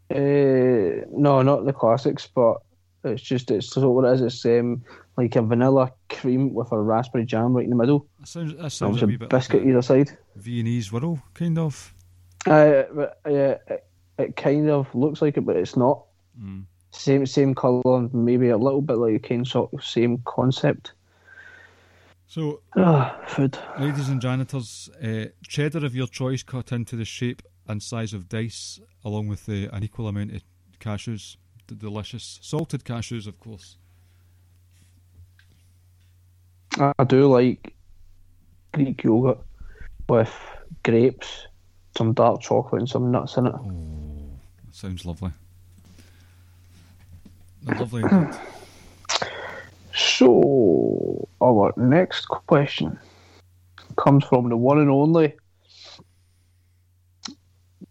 S2: Uh, no, not the classics, but it's just it's so what it is. It's um, like a vanilla cream with a raspberry jam right in the middle.
S1: That sounds. That sounds a
S2: a biscuit
S1: like
S2: either side.
S1: Viennese whirl, kind of.
S2: Uh, but, yeah, it, it kind of looks like it, but it's not.
S1: Mm.
S2: Same same color, maybe a little bit like kind of sort of same concept.
S1: So
S2: Ah, food.
S1: Ladies and janitors, uh, cheddar of your choice cut into the shape and size of dice, along with the, an equal amount of cashews. D- delicious. Salted cashews, of course.
S2: I do like Greek yogurt with grapes, some dark chocolate, and some nuts in it.
S1: Sounds lovely. Lovely.
S2: So, our next question comes from the one and only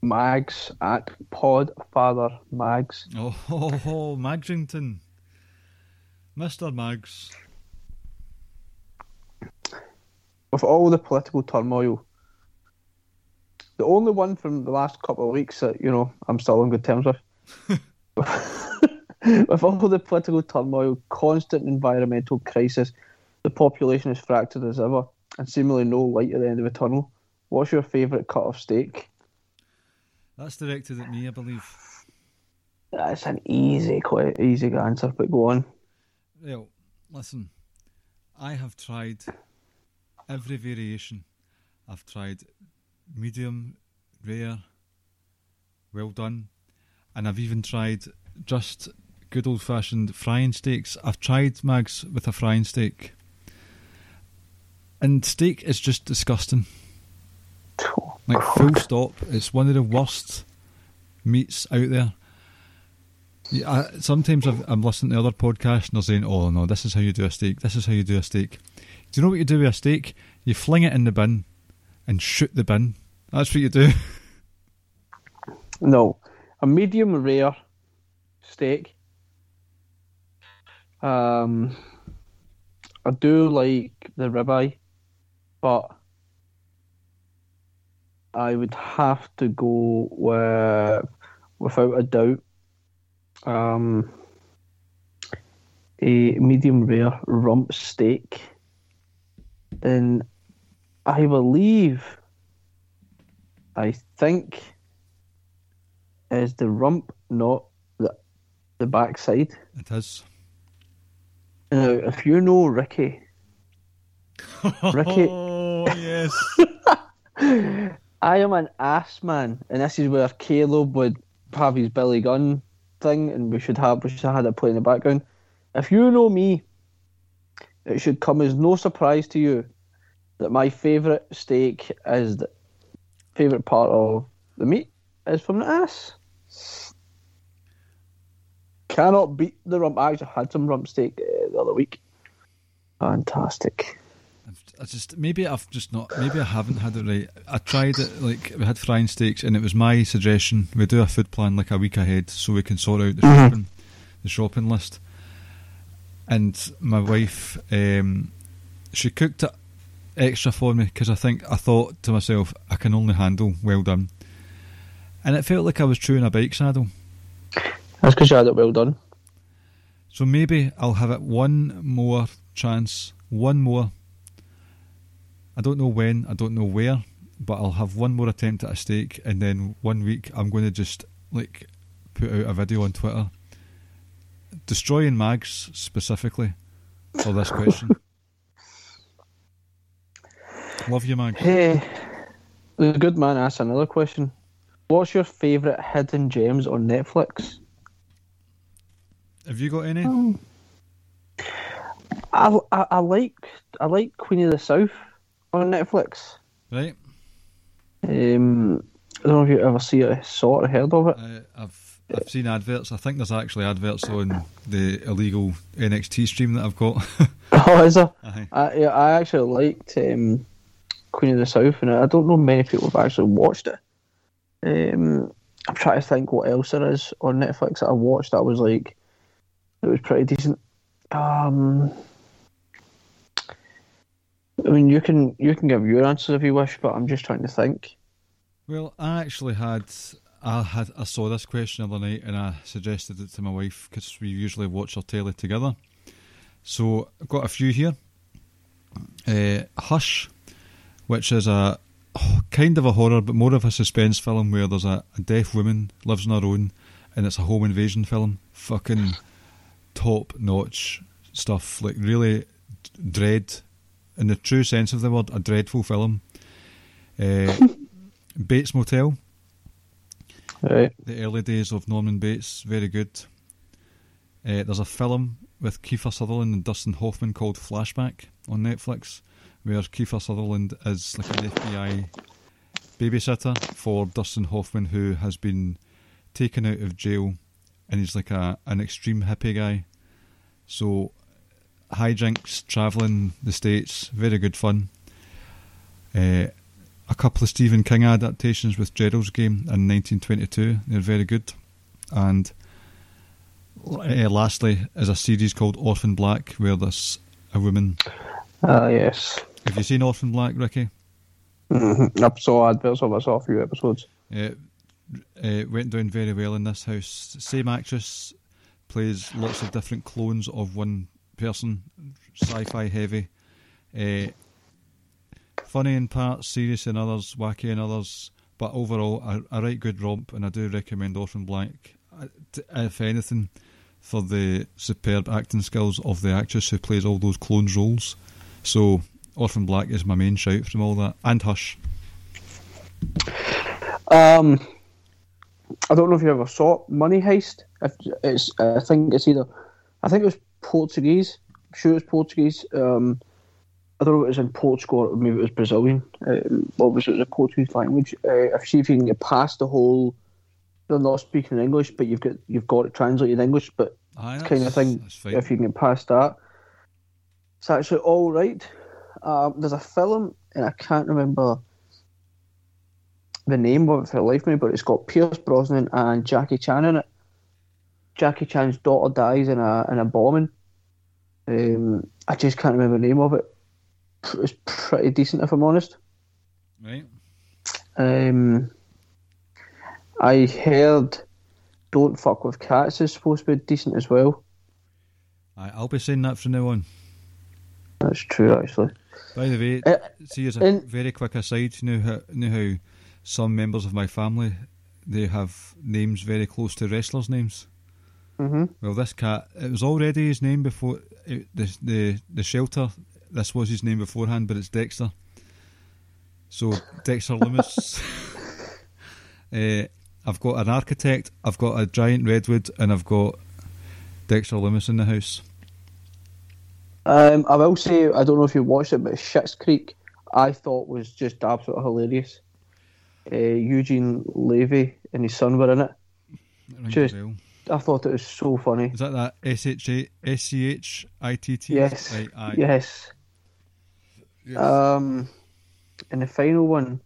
S2: Mags at Podfather Mags.
S1: Oh, oh, oh, Magrington. Mr. Mags.
S2: With all the political turmoil, the only one from the last couple of weeks that, you know, I'm still on good terms with. with all the political turmoil, constant environmental crisis, the population is fractured as ever, and seemingly no light at the end of the tunnel. What's your favourite cut of steak?
S1: That's directed at me, I believe.
S2: That's an easy, quite easy answer, but go on.
S1: Well, listen, I have tried every variation. I've tried medium, rare, well done, and I've even tried just good old fashioned frying steaks. I've tried mags with a frying steak, and steak is just disgusting. Like full stop. It's one of the worst meats out there. Yeah, I, sometimes I've, I'm listening to other podcasts and they're saying, "Oh no, this is how you do a steak. This is how you do a steak." Do you know what you do with a steak? You fling it in the bin and shoot the bin. That's what you do.
S2: No, a medium rare steak. Um, I do like the ribeye, but I would have to go with, without a doubt, um, a medium rare rump steak. Then I believe, I think, is the rump not the the backside.
S1: It is.
S2: Now, if you know Ricky, Ricky-
S1: Oh yes.
S2: I am an ass man, and this is where Caleb would have his Billy Gunn thing, and we should have we should have had it play in the background. If you know me, it should come as no surprise to you that my favourite steak is the favourite part of the meat is from the ass. Cannot beat the rump. I actually had some rump steak uh, the other week. Fantastic.
S1: I just maybe I've just not maybe I haven't had it right. I tried it like we had frying steaks and it was my suggestion we do a food plan like a week ahead so we can sort out the
S2: Mhm.
S1: shopping the shopping list. And my wife, um, she cooked it extra for me because I think I thought to myself I can only handle well done, and it felt like I was chewing a bike saddle.
S2: That's because you had it well done.
S1: So maybe I'll have it one more chance, one more. I don't know when, I don't know where, but I'll have one more attempt at a steak, and then one week I'm going to just like put out a video on Twitter destroying mags specifically for this question. Love you, Mags.
S2: Hey, the good man asks another question. What's your favourite hidden gems on Netflix?
S1: Have you got any?
S2: I, I, I like I like Queen of the South on Netflix.
S1: Right,
S2: Um, I don't know if you ever see it, saw it, or heard of it.
S1: uh, I've I've seen adverts. I think there's actually adverts on the illegal NXT stream that I've got.
S2: Oh, is there?
S1: Aye.
S2: I, yeah, I actually liked um, Queen of the South, and I don't know many people have actually watched it. Um, I'm trying to think what else there is on Netflix that I watched that was like it was pretty decent. Um, I mean, you can you can give your answers if you wish, but I'm just trying to think.
S1: Well, I actually had I had I saw this question the other night and I suggested it to my wife because we usually watch our telly together. So I've got a few here. Uh, Hush, which is a oh, kind of a horror but more of a suspense film where there's a, a deaf woman lives on her own and it's a home invasion film. Fucking top notch stuff. Like really dread, in the true sense of the word, a dreadful film. Uh, Bates Motel,
S2: Right.
S1: the early days of Norman Bates, very good. Uh, there's a film with Kiefer Sutherland and Dustin Hoffman called Flashback on Netflix, where Kiefer Sutherland is like an FBI babysitter for Dustin Hoffman, who has been taken out of jail, and he's like a an extreme hippie guy. So hijinks, travelling the states, very good fun. Uh, a couple of Stephen King adaptations with Gerald's Game in 1922. They're very good. And uh, lastly, is a series called Orphan Black, where there's a woman.
S2: Ah, yes.
S1: Have you seen Orphan Black, Ricky?
S2: Mm-hmm. I saw adverts of it, I saw a few episodes.
S1: It uh, went down very well in this house. Same actress plays lots of different clones of one person, sci-fi heavy. Uh, funny in parts, serious in others, wacky in others, but overall a, a right good romp, and I do recommend Orphan Black. Uh, if anything, for the superb acting skills of the actress who plays all those clones roles. So Orphan Black is my main shout from all that, and Hush.
S2: Um, I don't know if you ever saw Money Heist. It's I think it's either I think it was Portuguese. I'm sure it was Portuguese. Um, I don't know if it was in Portugal or maybe it was Brazilian. Uh, obviously, it was a Portuguese language. Uh, if see if you can get past the whole, they're not speaking English, but you've got you've got it translated in English, but
S1: Aye,
S2: kind of thing. If you can get past that, it's actually all right. Um, there's a film, and I can't remember the name of it for the life of me, but it's got Pierce Brosnan and Jackie Chan in it. Jackie Chan's daughter dies in a in a bombing. Um, I just can't remember the name of it. It's pretty decent, if I'm honest.
S1: Right.
S2: Um, I heard "Don't Fuck with Cats" is supposed to be decent as well.
S1: Aye, I'll be saying that from now on.
S2: That's true, actually.
S1: By the way,
S2: Uh,
S1: see as a
S2: in-
S1: very quick aside, you know how, you know how some members of my family they have names very close to wrestlers' names.
S2: hmm
S1: Well, this cat, it was already his name before it, the the the shelter. This was his name beforehand, but it's Dexter. So Dexter Lumis. uh, I've got an architect, I've got a giant redwood, and I've got Dexter Lumis in the house.
S2: Um, I will say, I don't know if you watched it, but Schitt's Creek, I thought was just absolutely hilarious. Uh, Eugene Levy and his son were in it.
S1: That rings a
S2: Just-
S1: bell.
S2: I thought it was so funny.
S1: Is that that S H A S C H I T T?
S2: Yes.
S1: Right.
S2: Yes.
S1: Yes.
S2: Um, and the final one,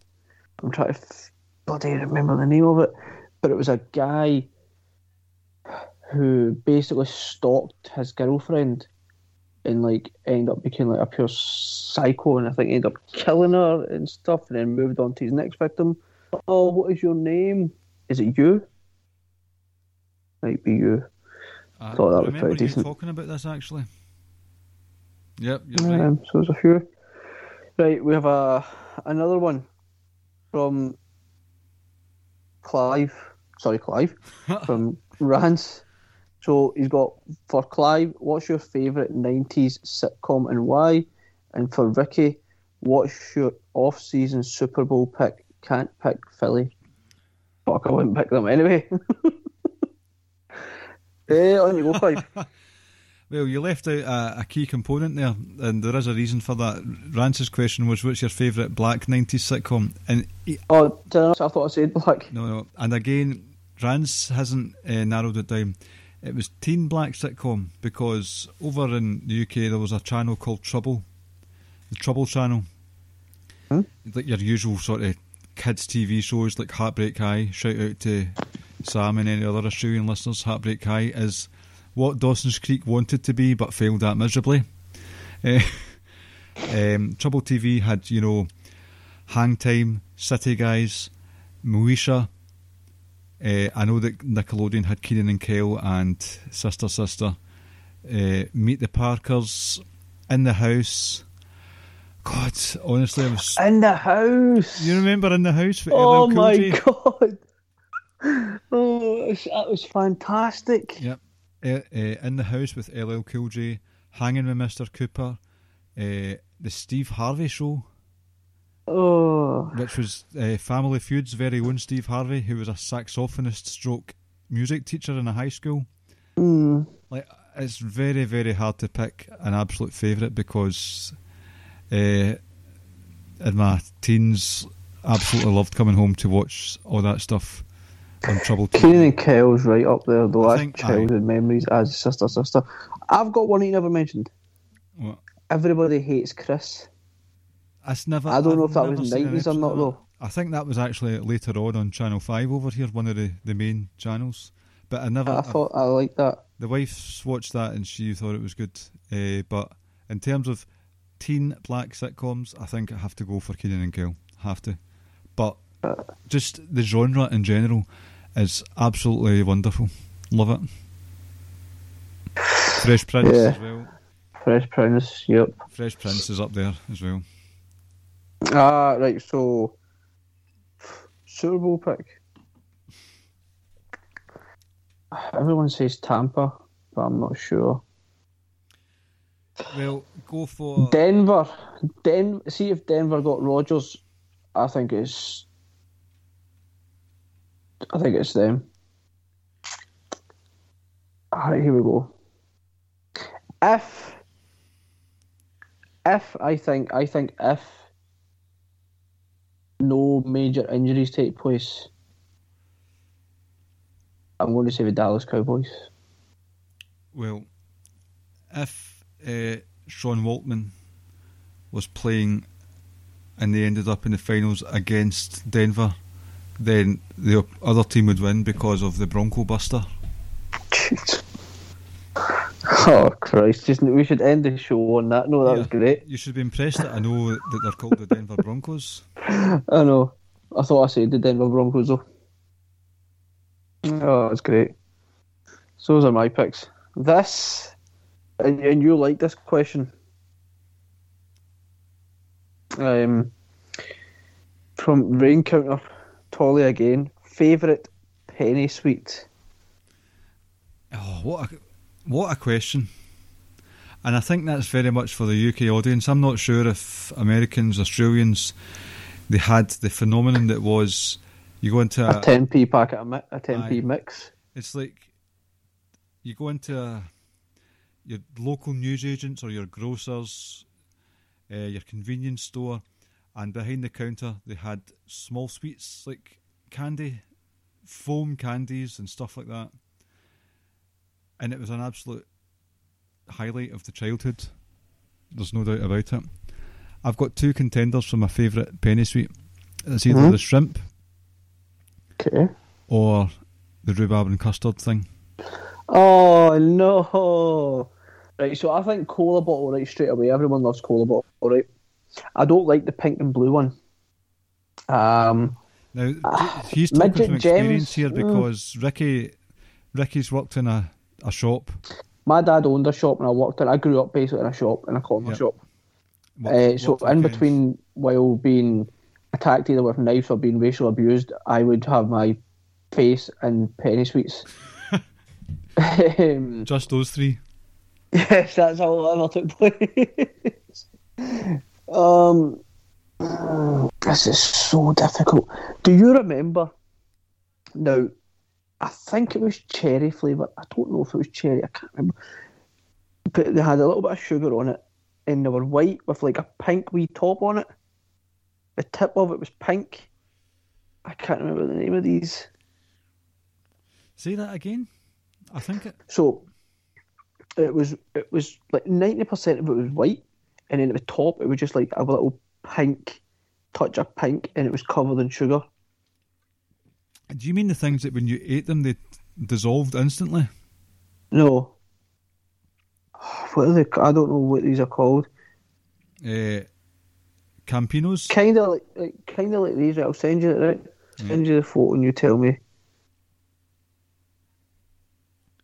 S2: I'm trying to f- bloody remember the name of it, but it was a guy who basically stalked his girlfriend and like ended up becoming like a pure psycho, and I think ended up killing her and stuff, and then moved on to his next victim. Oh, what is your name? Is it you? Might be you.
S1: I
S2: thought that was
S1: remember
S2: pretty
S1: you
S2: decent.
S1: talking about this actually. Yep, you're right.
S2: Um, so there's a few. Right, we have a another one from Clive. Sorry, Clive from Rance. So he's got for Clive. What's your favourite '90s sitcom and why? And for Ricky, what's your off-season Super Bowl pick? Can't pick Philly. Fuck, I wouldn't pick them anyway. Eh, on you go, Clive.
S1: Well, you left out a, a key component there, and there is a reason for that. Rance's question was, "What's your favourite black '90s sitcom?" And he,
S2: Oh, did I, I thought I said black.
S1: no, no, and again, Rance hasn't uh, narrowed it down. It was teen black sitcom because over in the UK there was a channel called Trouble, the Trouble Channel,
S2: Hmm?
S1: like your usual sort of kids TV shows like Heartbreak High. Shout out to Sam and any other Australian listeners. Heartbreak High is what Dawson's Creek wanted to be but failed at miserably. Um, Trouble TV had you know Hang Time, City Guys, Moesha. Uh, I know that Nickelodeon had Kenan and Kel and Sister Sister. Uh, Meet the Parkers, In the House. God, honestly, I was.
S2: In the house.
S1: You remember In the House? With
S2: Oh
S1: LL
S2: my god! Oh, that was fantastic.
S1: Yep. Uh, in the House with LL Cool J, Hanging with Mr. Cooper, uh, the Steve Harvey Show,
S2: Oh,
S1: which was uh, Family Feud's very own Steve Harvey, who was a saxophonist stroke music teacher in a high school.
S2: mm.
S1: like it's very very hard to pick an absolute favourite because uh, in my teens absolutely loved coming home to watch all that stuff on Trouble.
S2: Kenan and Kel's right up there, though.
S1: I think-
S2: childhood memories as sister, sister. I've got one you never mentioned.
S1: What?
S2: Everybody hates Chris.
S1: It's never.
S2: I don't know
S1: I've
S2: if that was 90s or not, though.
S1: I think that was actually later on on Channel Five over here, one of the, the main channels. But I never.
S2: I thought I liked that.
S1: the wife watched that and she thought it was good. Uh, but in terms of teen black sitcoms, I think I have to go for Kenan and Kel. Have to. But just the genre in general is absolutely wonderful. Love it. Fresh Prince
S2: Yeah.
S1: as well.
S2: Fresh Prince, yep.
S1: Fresh Prince is up there as well.
S2: Ah, right, so Super Bowl pick. Everyone says Tampa, but I'm not sure.
S1: Well, go for
S2: Denver. Den- see if Denver got Rodgers. I think it's. I think it's them. Alright, here we go. If. If I think I think if no major injuries take place, I'm going to say the Dallas Cowboys.
S1: Well, if uh, Sean Waltman was playing and they ended up in the finals against Denver, then the other team would win because of the Bronco Buster.
S2: oh Christ! Just, we should end the show on that. No, that was great.
S1: You should be impressed that I know that they're called the Denver Broncos.
S2: I know. I thought I said the Denver Broncos though. Oh, that's great. So those are my picks. This, and, and you like this question. Um, from Rain Counter, Tolly again. Favorite penny sweet.
S1: Oh, what a what a question! And I think that's very much for the UK audience. I'm not sure if Americans, Australians, they had the phenomenon that was you go into
S2: A
S1: a,
S2: ten p packet of a ten p mix.
S1: It's like you go into a, your local newsagents or your grocers, uh, your convenience store, and behind the counter they had small sweets like candy, foam candies, and stuff like that. And it was an absolute highlight of the childhood. There's no doubt about it. I've got two contenders for my favourite penny sweet. It's either
S2: Mhm.
S1: the shrimp
S2: Okay.
S1: or the rhubarb and custard thing.
S2: Oh no! Right, so I think cola bottle right straight away. Everyone loves cola bottle, right? I don't like the pink and blue one. Um,
S1: Now he's talking from experience
S2: Gems,
S1: here
S2: mm.
S1: because Ricky, Ricky's worked in a, a shop.
S2: my dad owned a shop and I worked in. I grew up basically in a shop in a corner
S1: Yep.
S2: shop.
S1: worked-
S2: Uh, so in between, while being attacked either with knives or being racially abused, I would have my face and penny sweets. um,
S1: just those three.
S2: Yes, that's how it ever took place. Um, this is so difficult. Do you remember? Now, I think it was cherry flavour. I don't know if it was cherry. I can't remember. But they had a little bit of sugar on it, and they were white with like a pink wee top on it. The tip of it was pink. I can't remember the name of these.
S1: Say that again. I think it.
S2: So it was it was like ninety percent of it was white, and then at the top it was just like a little pink touch of pink, and it was covered in sugar.
S1: Do you mean the things that when you ate them they dissolved instantly?
S2: No, what are they? I don't know what these are called.
S1: Uh, Campinos.
S2: Kind of like, like kind of like these. Right? I'll send you it. Right, send you the photo, and you tell me.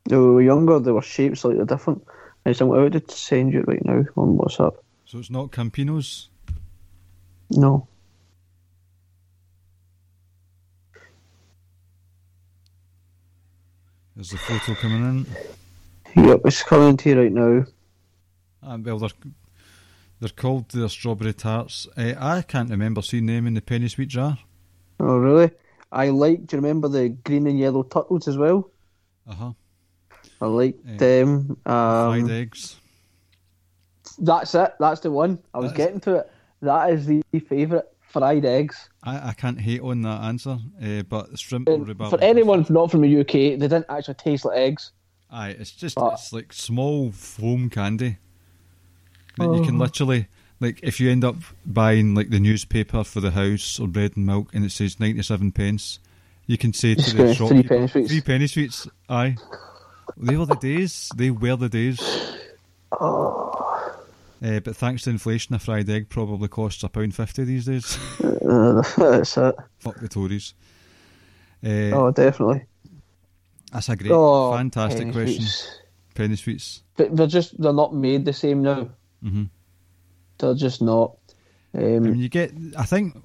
S2: When we were younger, they were shaped slightly different. And so I'm about to send you it right now on WhatsApp.
S1: So it's not Campinos.
S2: No.
S1: There's the photo coming in.
S2: Yep, it's coming to you right now.
S1: Ah, well, they're they're called the strawberry tarts. Uh, I can't remember seeing them in the penny sweet jar.
S2: Oh, really? I like. Do you remember the green and yellow turtles as well?
S1: Uh huh.
S2: I like them.
S1: Fried
S2: Um,
S1: eggs.
S2: That's it. That's the one. I was getting to it. That is the favourite. Fried eggs.
S1: I, I can't hate on that answer, uh, but shrimp or
S2: And
S1: rhubarb.
S2: for anyone not from the UK, they didn't actually taste like eggs.
S1: Aye, it's just
S2: But-
S1: it's like small foam candy that you
S2: Oh.
S1: can literally like if you end up buying like the newspaper for the house or bread and milk and it says ninety seven pence, you can say to the shop
S2: three penny sweets.
S1: three penny sweets. Aye, they were the days. They were the days. Uh, but thanks to inflation, a fried egg probably costs a pound fifty these days.
S2: That's it.
S1: Fuck the Tories. Uh,
S2: Oh, definitely.
S1: That's a great,
S2: Oh,
S1: fantastic
S2: penny
S1: question.
S2: sweets.
S1: Penny sweets.
S2: But they're just they're not made the same now.
S1: hmm
S2: They're just not.
S1: I mean,
S2: Um,
S1: you get. I think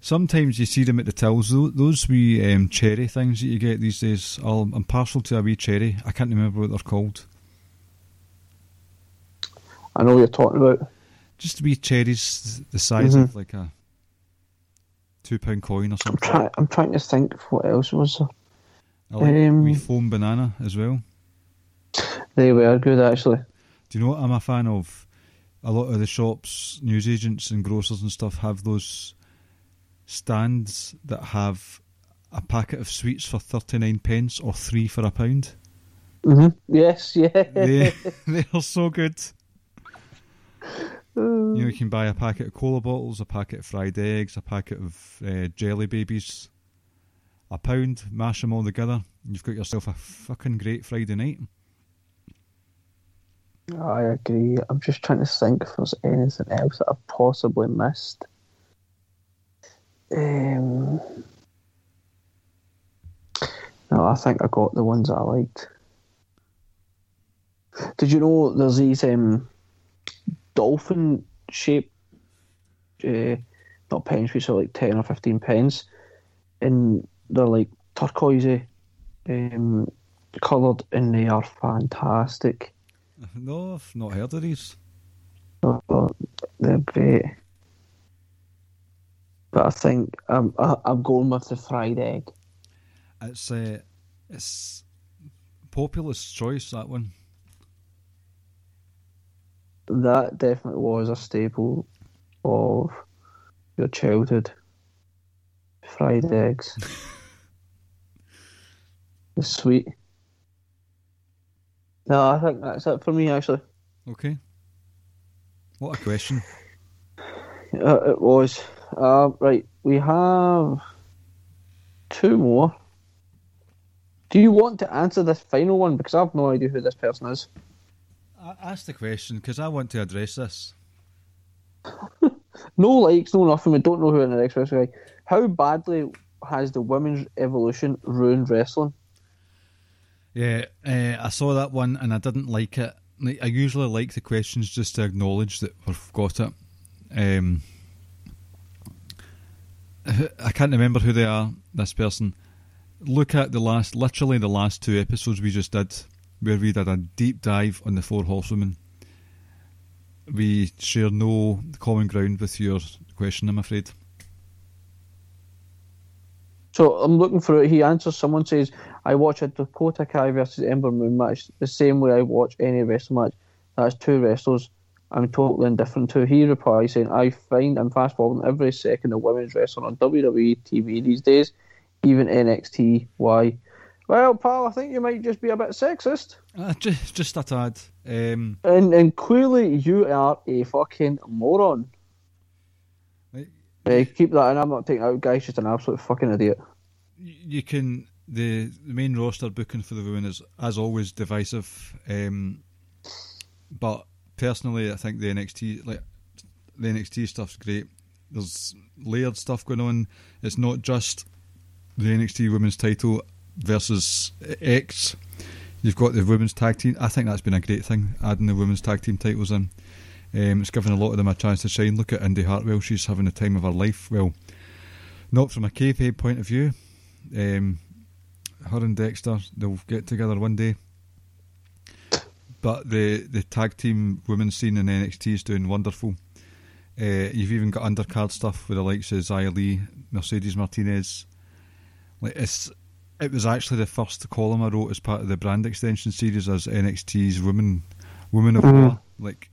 S1: sometimes you see them at the tills. Those, those wee um, cherry things that you get these days. I'll, I'm partial to a wee cherry. I can't remember what they're called.
S2: I know what you're talking about.
S1: Just wee cherries, the size
S2: Mhm.
S1: of like a two pound coin or something.
S2: I'm trying. I'm trying to think what else was there.
S1: I like
S2: um,
S1: wee foam banana as well.
S2: They were good actually.
S1: Do you know what I'm a fan of? A lot of the shops, newsagents, and grocers and stuff have those stands that have a packet of sweets for thirty nine pence or three for a pound.
S2: hmm Yes, yeah.
S1: they they are so good. You know, you can buy a packet of cola bottles, a packet of fried eggs, a packet of uh, jelly babies, a pound, mash them all together. And you've got yourself a fucking great Friday night.
S2: I agree. I'm just trying to think if there's anything else that I've possibly missed. Um, no, I think I got the ones that I liked. Did you know there's these um, dolphin shaped, uh, not penny sweets, are like 10 or 15 pence, and they're like turquoisey um, coloured, and they are fantastic.
S1: No, I've not heard of these.
S2: Oh, they're great. But I think I'm I- I'm going with the fried egg.
S1: It's uh, it's populous choice that one.
S2: That definitely was a staple of your childhood. Fried eggs. the sweet. No, I think that's it for me actually.
S1: Okay. What a question.
S2: Uh, it was. Uh, right, we have two more. Do you want to answer this final one? Because I have no idea who this person is.
S1: I ask the question because I want to address this.
S2: No likes, no nothing. We don't know who in the next wrestling. How badly has the women's evolution ruined wrestling?
S1: Yeah, uh, I saw that one and I didn't like it. I usually like the questions just to acknowledge that we've got it. Um, I can't remember who they are. This person. Look at the last, literally the last two episodes we just did, where we did a deep dive on the four horsewomen. We share no common ground with your question, I'm afraid.
S2: So I'm looking for it. He answers. Someone says, "I watch a Dakota Kai versus Ember Moon match the same way I watch any wrestling match. That's two wrestlers. I'm totally indifferent to." He replies saying, "I find I'm fast forwarding every second of women's wrestling on WWE TV these days, even NXT. Why?" Well, pal, I think you might just be a bit sexist,
S1: Uh, just, just a tad. Um,
S2: and and clearly you are a fucking moron.
S1: Right.
S2: Uh, keep that in. I'm not taking it out, guys. Just an absolute fucking idiot.
S1: you can the, the main roster booking for the women is as always divisive um, but personally I think the NXT like the NXT stuff's great there's layered stuff going on it's not just the NXT women's title versus X you've got the women's tag team I think that's been a great thing adding the women's tag team titles in um, it's given a lot of them a chance to shine look at Indy Hartwell she's having the time of her life well not from a kayfabe point of view um, her and Dexter, they'll get together one day. But the, the tag team women's scene in NXT is doing wonderful. Uh, you've even got undercard stuff with the likes of Xia Li, Mercedes Martinez. Like it's it was actually the first column I wrote as part of the brand extension series as NXT's Women Women of
S2: Mhm.
S1: War. Like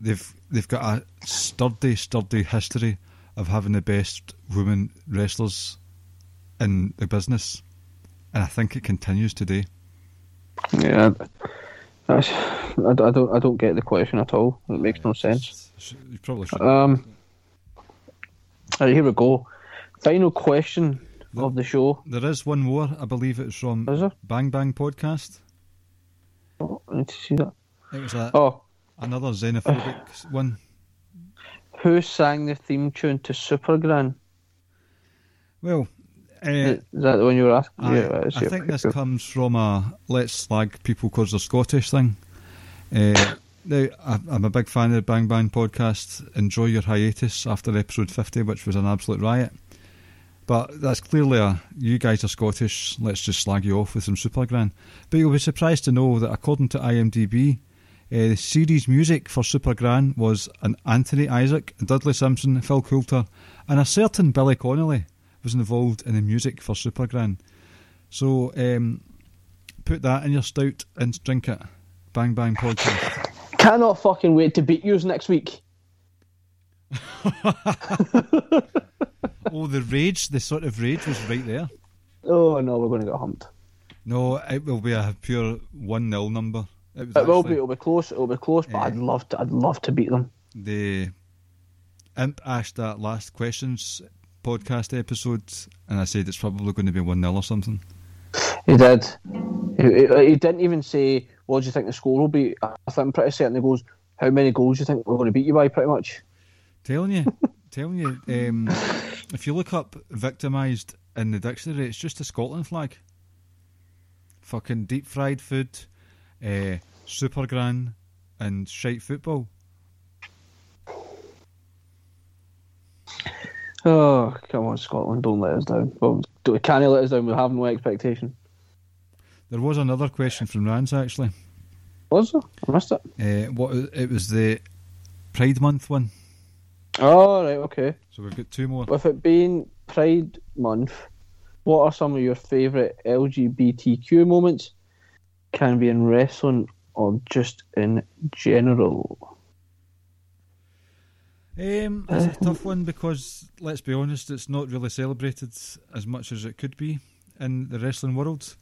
S1: they've they've got a sturdy, sturdy history of having the best women wrestlers in the business, and I think it continues today.
S2: Yeah, that's, I, I don't I don't get the question at all. It makes no sense.
S1: You probably should.
S2: Um, right, here we go. Final question of the show.
S1: there is one more. I believe it's from? Bang Bang podcast.
S2: Oh, I need to see that.
S1: It was a,
S2: Oh,
S1: another xenophobic one.
S2: who sang the theme tune to Supergran?
S1: Well, uh,
S2: Is that the one you were asking?
S1: I,
S2: right,
S1: I think this
S2: cool.
S1: comes from a let's slag people because they're Scottish thing. Uh, now, I'm a big fan of the Bang Bang podcast. Enjoy your hiatus after episode 50, which was an absolute riot. But that's clearly a you guys are Scottish. Let's just slag you off with some Super Gran. But you'll be surprised to know that according to IMDb, uh, the series music for Super Gran was an Anthony Isaac, Dudley Simpson, Phil Coulter, and a certain Billy Connolly was involved in the music for Super Gran. So um, put that in your stout and drink it. Bang Bang podcast.
S2: Cannot fucking wait to beat yours next week.
S1: oh, the rage, the sort of rage was right there.
S2: Oh no, we're going to get humped.
S1: No, it will be a pure 1 0 number. It, was
S2: It will be. It'll be close. It'll be close. But
S1: Yeah.
S2: I'd eh. love to. I'd love to beat them.
S1: The Imp asked that last questions podcast episode, and I said it's probably going to be 1 0 or something.
S2: He did. He, he, he didn't even say, "What do you think the score will be?" I think I'm pretty certain he goes, "How many goals do you think we're going to beat you by?" Pretty much.
S1: Telling you, telling you, um, if you look up victimised in the dictionary, it's just a Scotland flag. Fucking deep fried food, uh, super gran, and shite football.
S2: Oh come on, Scotland! Don't let us down. Well, can you let us down? We have no expectation.
S1: There was another question from Rans actually.
S2: Was there? I missed it.
S1: Uh, what it was the Pride Month one.
S2: Oh right, okay.
S1: So we've got two more.
S2: With it being Pride Month, what are some of your favourite LGBTQ moments? Can be in wrestling or just in general.
S1: Um, it's a tough one because let's be honest, it's not really celebrated as much as it could be in the wrestling world.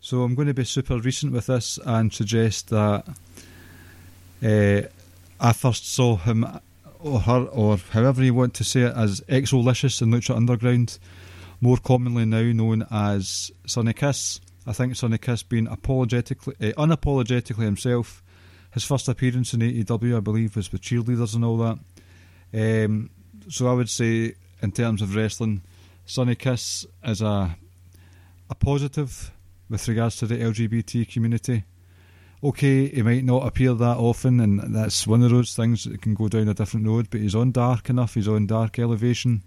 S1: So I'm going to be super recent with this and suggest that uh, I first saw him or her or however you want to say it as XO Lishus in Lucha Underground, more commonly now known as Sonny Kiss. I think Sonny Kiss being apologetically, uh, unapologetically himself. His first appearance in AEW, I believe, was with cheerleaders and all that. Um, so I would say, in terms of wrestling, Sonny Kiss is a a positive with regards to the LGBT community. Okay, he might not appear that often, and that's one of those things that can go down a different road. But he's on dark enough. He's on dark elevation.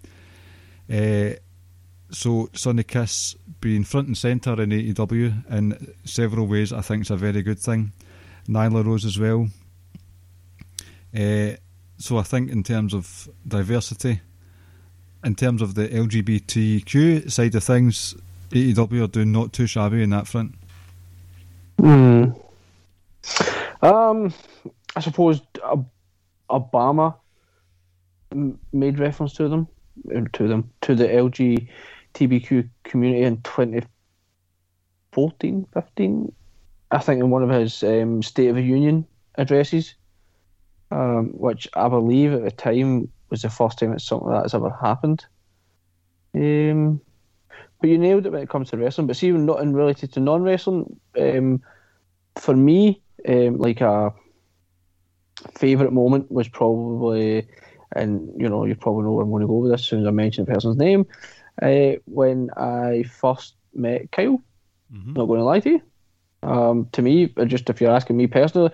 S1: Uh, so Sonny Kiss being front and centre in AEW in several ways, I think is a very good thing. Nyla Rose as well. Uh, so I think in terms of diversity, in terms of the LGBTQ side of things, AEW are doing not too shabby in that front.
S2: Hmm. Um, I suppose Obama made reference to them, uh, to them, to the LGBTQ community in 2014, 15. I think in one of his um, State of the Union addresses, um, which I believe at the time was the first time that something like that has ever happened. Um, but you nailed it when it comes to wrestling. But see, not in related to non-wrestling, um, for me, um, like a favorite moment was probably, and you know, you probably know where I'm going to go with this as soon as I mention the person's name. Uh, when I first met Kyle,
S1: Mm-hmm.
S2: not going to lie to you. Um, to me, uh, just if you're asking me personally,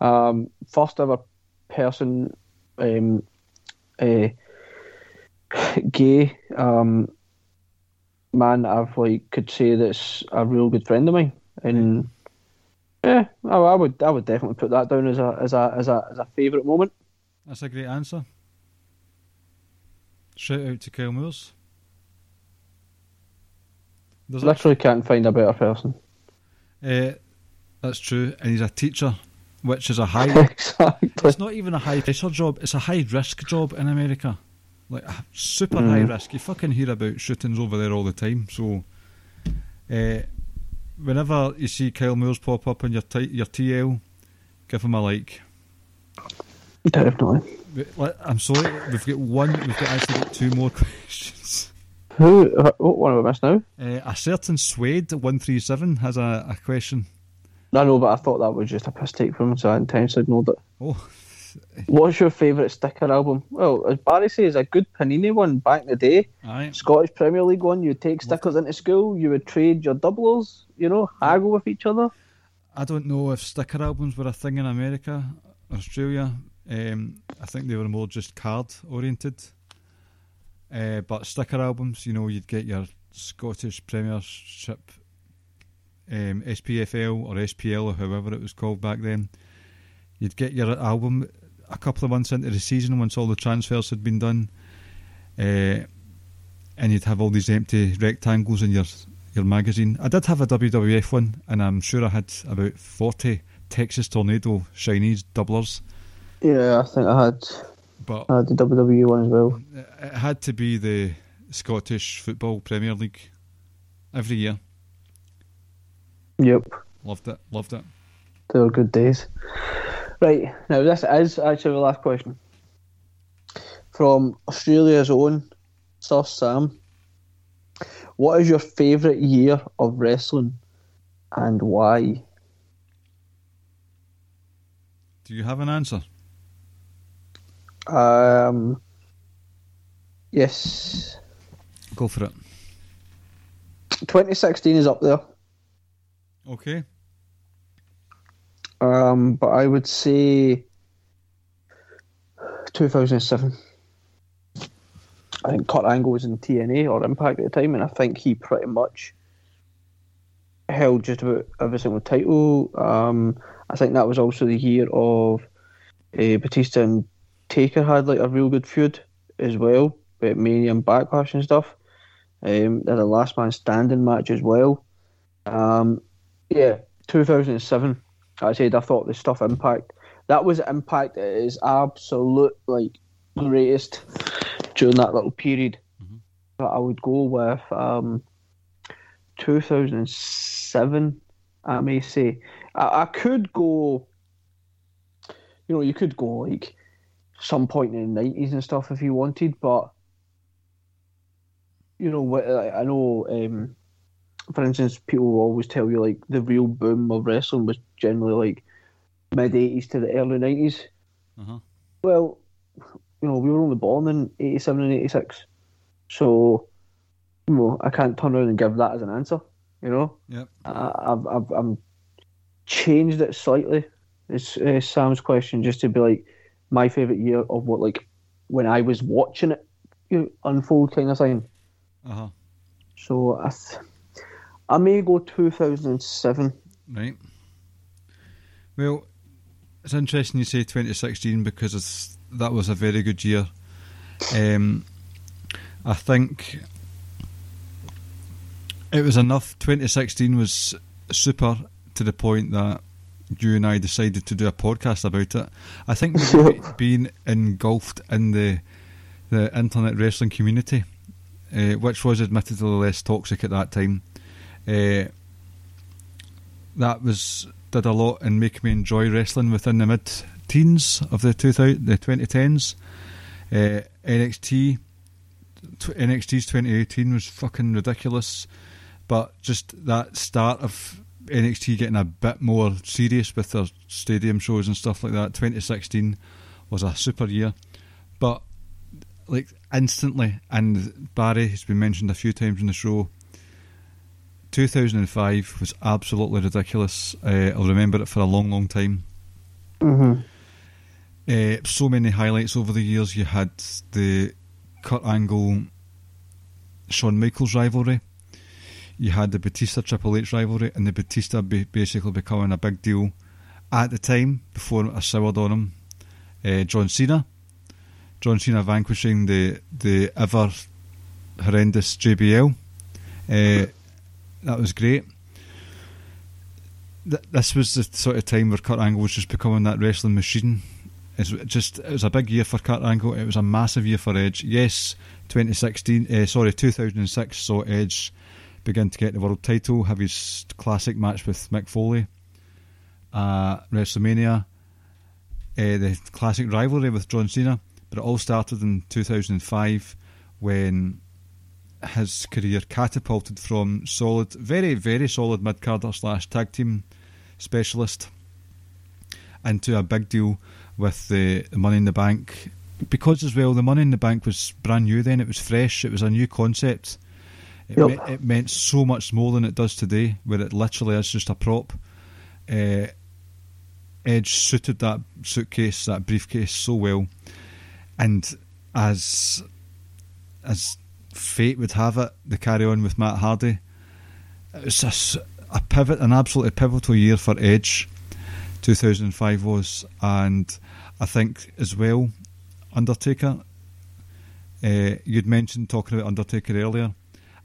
S2: um, first ever person, um, uh, gay um, man I've like could say that's a real good friend of mine, and yeah, I, I would I would definitely put that down as a as a as a as a favourite moment.
S1: That's a great answer. Shout out to Kyle Moores. There's
S2: Literally can't find a better person.
S1: Uh, that's true, and he's a teacher, which is a high.
S2: exactly.
S1: it's not even a high pressure job; it's a high risk job in America, like a super high
S2: Mm.
S1: risk. You fucking hear about shootings over there all the time. So, uh, whenever you see Kyle Moores pop up on your t- your TL, give him a like.
S2: Definitely.
S1: I'm sorry, we've got one. We've got actually got two more questions.
S2: Who? What one have I missed now?
S1: Uh, a certain Suede one three seven has a, a question.
S2: I know, but I thought that was just a piss take from him, so I intentionally ignored it.
S1: Oh,
S2: What's your favourite sticker album? Well, as Barry says, a good Panini one back in the day.
S1: aye.
S2: Scottish Premier League one. You'd take stickers into school. You would trade your doublers. You know, haggle with each other.
S1: I don't know if sticker albums were a thing in America, Australia. Um, I think they were more just card oriented. Uh, but sticker albums, you know, you'd get your Scottish Premiership, um, SPFL or SPL or however it was called back then. You'd get your album a couple of months into the season once all the transfers had been done, uh, and you'd have all these empty rectangles in your your magazine. I did have a WWF one, and I'm sure I had about 40 Texas Tornado Chinese doublers,
S2: Yeah, I think I had
S1: but
S2: I had the WWE one as well.
S1: it had to be the Scottish Football Premier League every year.
S2: Yep,
S1: Loved it, loved it.
S2: they were good days. Right now, this is actually the last question from Australia's own Sir Sam. What is your favourite year of wrestling, and why?
S1: Do you have an answer?
S2: Um, yes,
S1: Go for it.
S2: 2016 is up there.
S1: Okay.
S2: Um, but I would say 2007. I think Kurt Angle was in TNA or Impact at the time, and I think he pretty much held just about every single title. Um, I think that was also the year of uh, Batista and Taker had like a real good feud as well, with Mania and Backlash and stuff. Um, they had a last man standing match as well. Um, yeah, 2007. I said I thought the stuff Impact that was Impact at its absolute like greatest during that little period. But I would go with um, 2007. I may say I, I could go. You know, you could go like some point in the nineties and stuff if you wanted, but you know, I I know. Um, for instance, people will always tell you like the real boom of wrestling was generally like mid eighties to the early nineties.
S1: Uh-huh.
S2: Well, you know, we were only born in eighty seven and eighty six, so you know, I can't turn around and give that as an answer. You know,
S1: Yep.
S2: I, I've I've I'm changed it slightly. It's uh, Sam's question just to be like my favorite year of what like when I was watching it you know, unfold kind of thing.
S1: Uh-huh.
S2: So I, th- I may go 2007.
S1: Right. Well, it's interesting you say 2016 because it's, that was a very good year. Um, I think it was enough. 2016 was super to the point that you and I decided to do a podcast about it. I think being engulfed in the the internet wrestling community, uh, which was admittedly less toxic at that time. Uh, that was did a lot in making me enjoy wrestling within the mid teens of the 2000, the 2010s. Uh, NXT NXT's 2018 was fucking ridiculous, but just that start of NXT getting a bit more serious with their stadium shows and stuff like that. 2016 was a super year, but like instantly, and Barry has been mentioned a few times in the show. 2005 was absolutely ridiculous. Uh, I'll remember it for a long, long time.
S2: Mm-hmm.
S1: Uh, so many highlights over the years. You had the Kurt Angle, Shawn Michaels rivalry. You had the Batista Triple H rivalry, and the Batista be- basically becoming a big deal at the time before I soured on him. Uh, John Cena, John Cena vanquishing the the ever horrendous JBL. Uh, that was great. Th- this was the sort of time where Kurt Angle was just becoming that wrestling machine. It's just it was a big year for Kurt Angle. It was a massive year for Edge. Yes, 2016, uh, sorry, 2006 saw Edge begin to get the world title, have his classic match with Mick Foley, uh, WrestleMania, uh, the classic rivalry with John Cena. But it all started in 2005 when his career catapulted from solid, very, very solid mid carder slash tag team specialist into a big deal with the, the Money in the Bank. Because as well, the Money in the Bank was brand new then, it was fresh, it was a new concept. It,
S2: Yep.
S1: me- it meant so much more than it does today, where it literally is just a prop. Uh, Edge suited that suitcase, that briefcase, so well, and as as fate would have it, the carry on with Matt Hardy, it was just a pivot, an absolutely pivotal year for Edge. 2005 was, and I think as well, Undertaker. Uh, you'd mentioned talking about Undertaker earlier,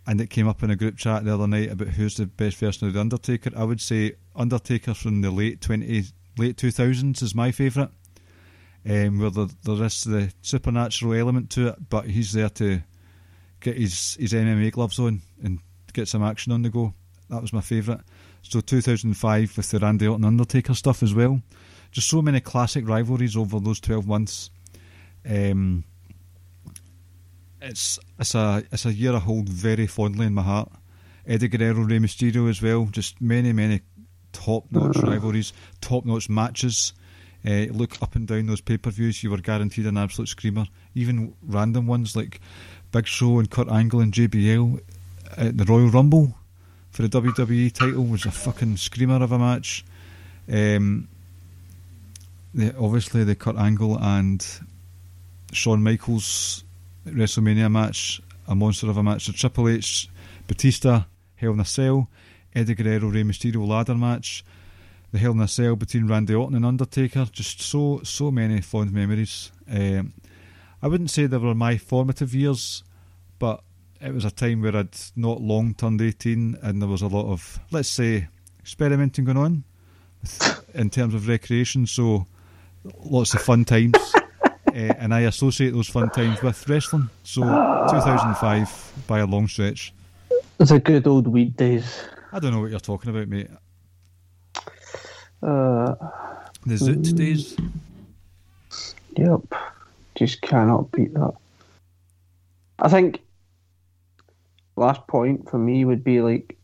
S1: and it came up in a group chat the other night about who's the best version of the Undertaker. I would say Undertaker from the late 20, late 2000s is my favourite. Um, where there, there is the supernatural element to it, but he's there to get his, his MMA gloves on and get some action on the go. That was my favourite. So 2005 with the Randy Orton Undertaker stuff as well. Just so many classic rivalries over those 12 months. Um, it's it's a it's a year I hold very fondly in my heart. Eddie Guerrero, Rey Mysterio as well. Just many many top notch rivalries, top notch matches. Uh, look up and down those pay per views, you were guaranteed an absolute screamer. Even random ones like Big Show and Kurt Angle and JBL at the Royal Rumble for the WWE title was a fucking screamer of a match. Um, the, obviously, the Kurt Angle and Shawn Michaels WrestleMania match, a monster of a match. The Triple H, Batista, Hell in a Cell, Eddie Guerrero, Rey Mysterio ladder match, the Hell in a Cell between Randy Orton and Undertaker. Just so so many fond memories. Um, I wouldn't say they were my formative years, but it was a time where I'd not long turned 18 and there was a lot of, let's say, experimenting going on in terms of recreation. So lots of fun times. uh, and I associate those fun times with wrestling. So 2005 by a long stretch.
S2: It's a good old weed days.
S1: I don't know what you're talking about, mate.
S2: Uh,
S1: The Zoot days.
S2: yep. Just cannot beat that. I think last point for me would be like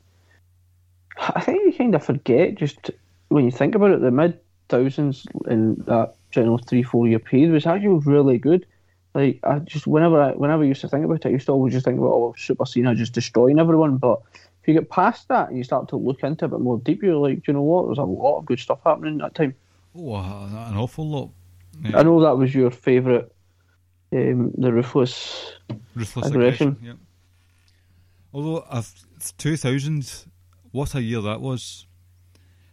S2: I think you kind of forget just when you think about it, the mid thousands in that general three four year period was actually really good. Like I just whenever I whenever I used to think about it, I used to always just think about oh Super Cena just destroying everyone. But if you get past that and you start to look into it a bit more deep, you're like, Do you know what? There's a lot of good stuff happening at that time.
S1: Oh, uh, an awful lot.
S2: I know that was your favourite, um, the ruthless.
S1: Ruthless
S2: Aggression.
S1: aggression. Yep. Although, I've, 2000, what a year that was.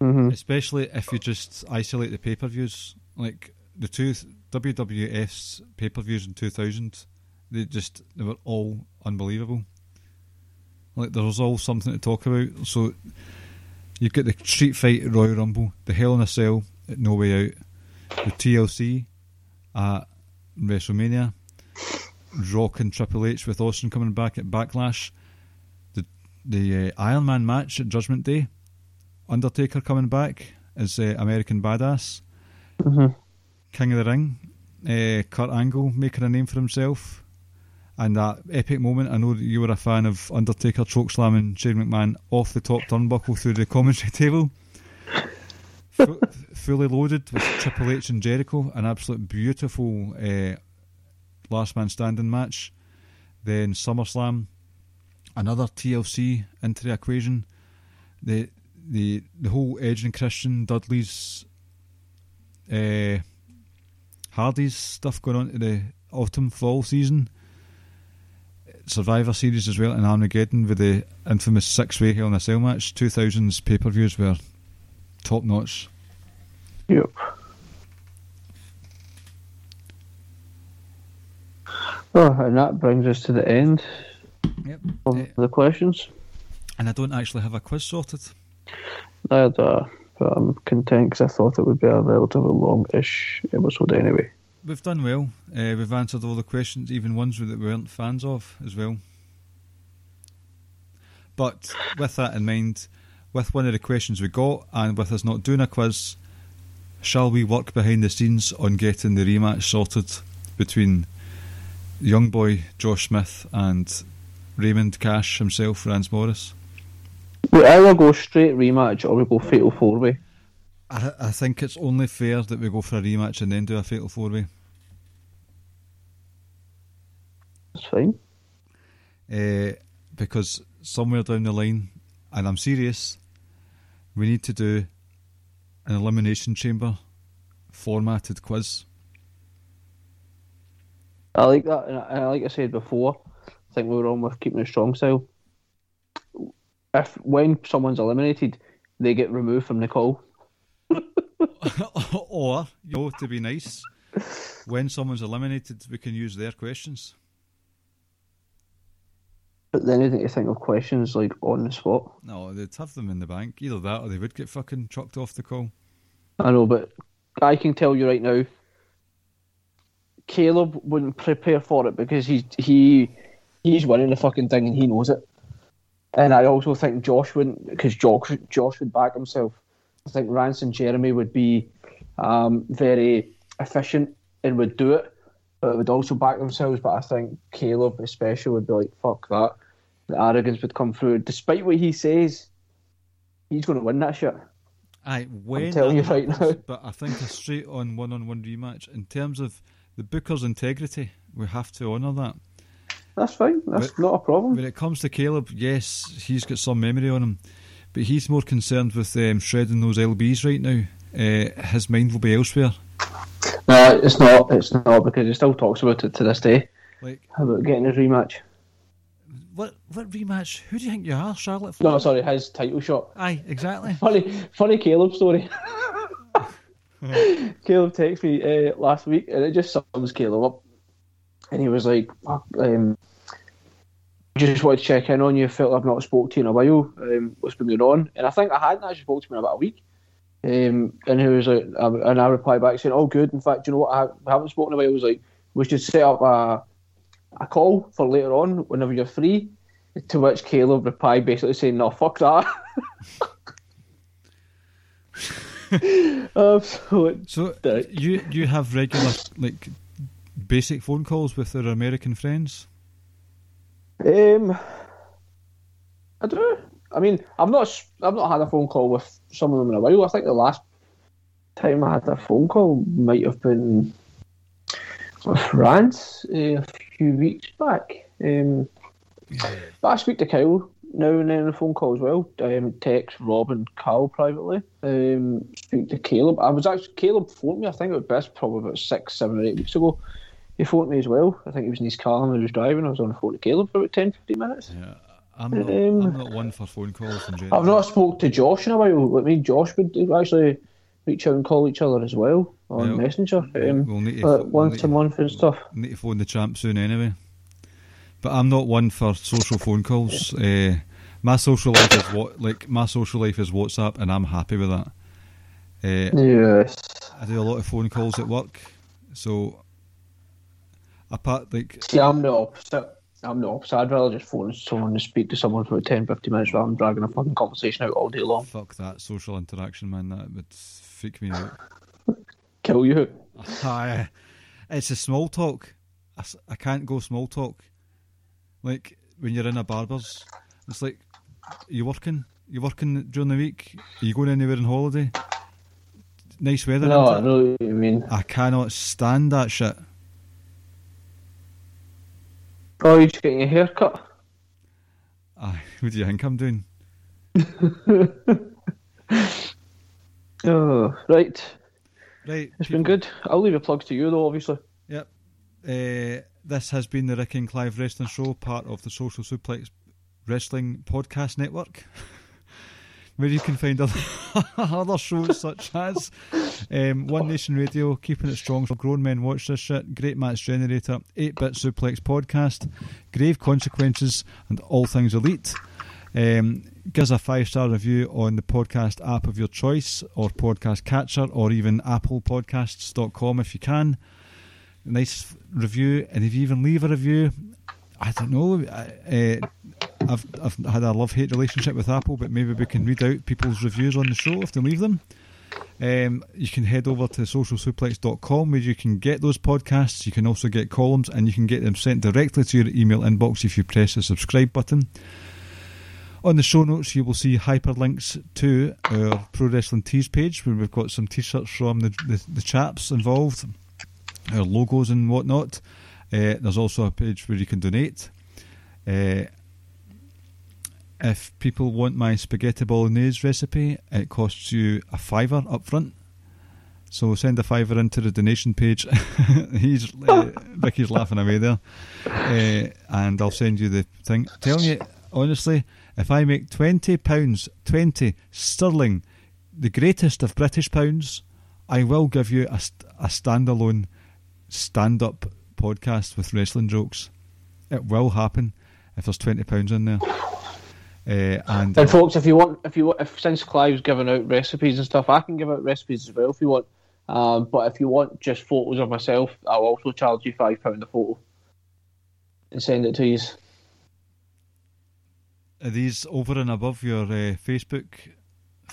S2: Hmm
S1: Especially if you just isolate the pay per views. Like the two WWF's pay per views in 2000, they just they were all unbelievable. Like there was all something to talk about. So you get the Street Fight at Royal Rumble, the Hell in a Cell at No Way Out, the TLC at WrestleMania, Rock and Triple H with Austin coming back at Backlash, the the uh, Iron Man match at Judgment Day, Undertaker coming back as uh, American Badass,
S2: hmm
S1: King of the Ring, uh, Kurt Angle making a name for himself, and that epic moment. I know that you were a fan of Undertaker chokeslamming Shane McMahon off the top turnbuckle through the commentary table. Fu- fully loaded with Triple H and Jericho, an absolute beautiful uh, last man standing match. Then SummerSlam, another TLC into the equation. The the the whole Edge and Christian Dudley's uh, Hardy's stuff going on to the autumn fall season. Survivor Series as well, and Armageddon with the infamous six way Hell in a Cell match. 2000's pay per views were top notch.
S2: Yep. Oh, and that brings us to the end
S1: Yep.
S2: of
S1: Eh,
S2: the questions.
S1: And I don't actually have a quiz sorted.
S2: Neither, but I'm content because I thought it would be a relatively long-ish episode anyway.
S1: We've done well. Uh, we've answered all the questions, even ones that we weren't fans of as well. But with that in mind, with one of the questions we got, and with us not doing a quiz, shall we work behind the scenes on getting the rematch sorted between young boy Josh Smith and Raymond Cash himself, Rance Morris?
S2: We either go straight rematch or we go fatal four way.
S1: I, I think it's only fair that we go for a rematch and then do a fatal four way.
S2: That's fine.
S1: Uh, because somewhere down the line, and I'm serious, we need to do an elimination chamber formatted quiz.
S2: I like that, and, I, like I said before, I think we were on with keeping it strong style. If when someone's eliminated, they get removed from the call.
S1: or, you know, to be nice, when someone's eliminated, we can use their questions.
S2: But then you need to think of questions like on the spot.
S1: No, they'd have them in the bank. Either that or they would get fucking chucked off the call.
S2: I know, but I can tell you right now, Caleb wouldn't prepare for it because he's he he's winning the fucking thing and he knows it. And I also think Josh wouldn't because Josh Josh would back himself. I think Rance and Jeremy would be um, very efficient and would do it, but would also back themselves. But I think Caleb, especially, would be like, "Fuck that." the arrogance would come through. Despite what he says, he's going to win that shit.
S1: Aye, when
S2: I'm telling you right now.
S1: But I think a straight on one on one rematch, in terms of the Booker's integrity, we have to honour that.
S2: That's fine. That's but not a problem.
S1: When it comes to Caleb, yes, he's got some memory on him, but he's more concerned with um, shredding those LBs right now. Uh, his mind will be elsewhere.
S2: No, it's not. It's not because he still talks about it to this day.
S1: Like
S2: about getting his rematch.
S1: What what rematch? Who do you think you are, Charlotte?
S2: No, sorry, his title shot.
S1: Aye, exactly.
S2: Funny, funny Caleb story. Caleb texted me uh, last week, and it just sums Caleb up. And he was like, um, "Just want to check in on you. Felt I've not spoke to you in a while. Um, what's been going on?" And I think I hadn't actually spoke to him in about a week. Um, and he was like, and I replied back saying, "Oh, good. In fact, you know what? I haven't spoken in a while." I was like, "We should set up a." a call for later on whenever you're free. To which Caleb replied basically saying, "No, fuck that." Absolute
S1: so you you have regular like basic phone calls with your American friends?
S2: Um, I do. I mean, I've not I've not had a phone call with some of them in a while. I think the last time I had a phone call might have been with Rance uh, a few weeks back. Um, but I speak to Kyle now and then on the phone call as well. Um, text Rob and Carl privately. Um, speak to Caleb. I was actually Caleb phoned me. I think it was best probably about six, seven or eight weeks ago. He phoned me as well. I think he was in his car and he was driving. I was on the phone to Caleb for about 10, 15 minutes.
S1: Yeah. I'm not, um, I'm not one for phone calls in general.
S2: I've not spoke to Josh in a while. I mean, Josh would actually reach out and call each other as well on well, Messenger. Um, we'll need to, uh, once we'll a month and stuff.
S1: Need to phone the champ soon anyway. But I'm not one for social phone calls. Uh, my social life is what like my social life is WhatsApp, and I'm happy with that.
S2: Uh, yes,
S1: I do a lot of phone calls at work, so apart like.
S2: See, I'm the opposite. I'm the opposite. I'd rather just phone someone and speak to someone for 10, 15 minutes rather than dragging a fucking conversation out all day long.
S1: Fuck that social interaction, man. That would freak me out.
S2: Kill you.
S1: Aye. It's a small talk. I, I can't go small talk. Like when you're in a barber's, it's like, you working? You working during the week? Are you going anywhere on holiday? Nice weather.
S2: No, I know what you mean.
S1: I cannot stand that shit.
S2: Oh, you're just getting a haircut?
S1: Aye, what do you think I'm doing?
S2: oh, right.
S1: Right.
S2: It's people. been good. I'll leave the plugs to you, though, obviously.
S1: Yep. Uh, this has been the Rick and Clive Wrestling Show, part of the Social Suplex Wrestling Podcast Network, where you can find other, other shows such as um, One Nation Radio, Keeping It Strong for Grown Men Watch This Shit, Great Match Generator, 8 Bit Suplex Podcast, Grave Consequences, and All Things Elite. Um, give us a five star review on the podcast app of your choice, or podcast catcher, or even applepodcasts.com if you can. Nice review, and if you even leave a review, I don't know. Uh, I've I've had a love hate relationship with Apple, but maybe we can read out people's reviews on the show if they leave them. Um, you can head over to socialsuplex.com where you can get those podcasts. You can also get columns and you can get them sent directly to your email inbox if you press the subscribe button. On the show notes, you will see hyperlinks to our Pro Wrestling Tees page where we've got some t shirts from the, the, the chaps involved, our logos and whatnot. Uh, there's also a page where you can donate. Uh, if people want my spaghetti bolognese recipe, it costs you a fiver up front. So send a fiver into the donation page. He's uh, Ricky's laughing away there, uh, and I'll send you the thing. Telling you honestly, if I make twenty pounds, twenty sterling, the greatest of British pounds, I will give you a, a standalone stand-up podcast with wrestling jokes. It will happen if there's twenty pounds in there. Uh, and,
S2: and folks, if you want, if you want, if since Clive's giving out recipes and stuff, I can give out recipes as well if you want. Um, but if you want just photos of myself, I'll also charge you five pound a photo and send it to you.
S1: Are these over and above your uh, Facebook?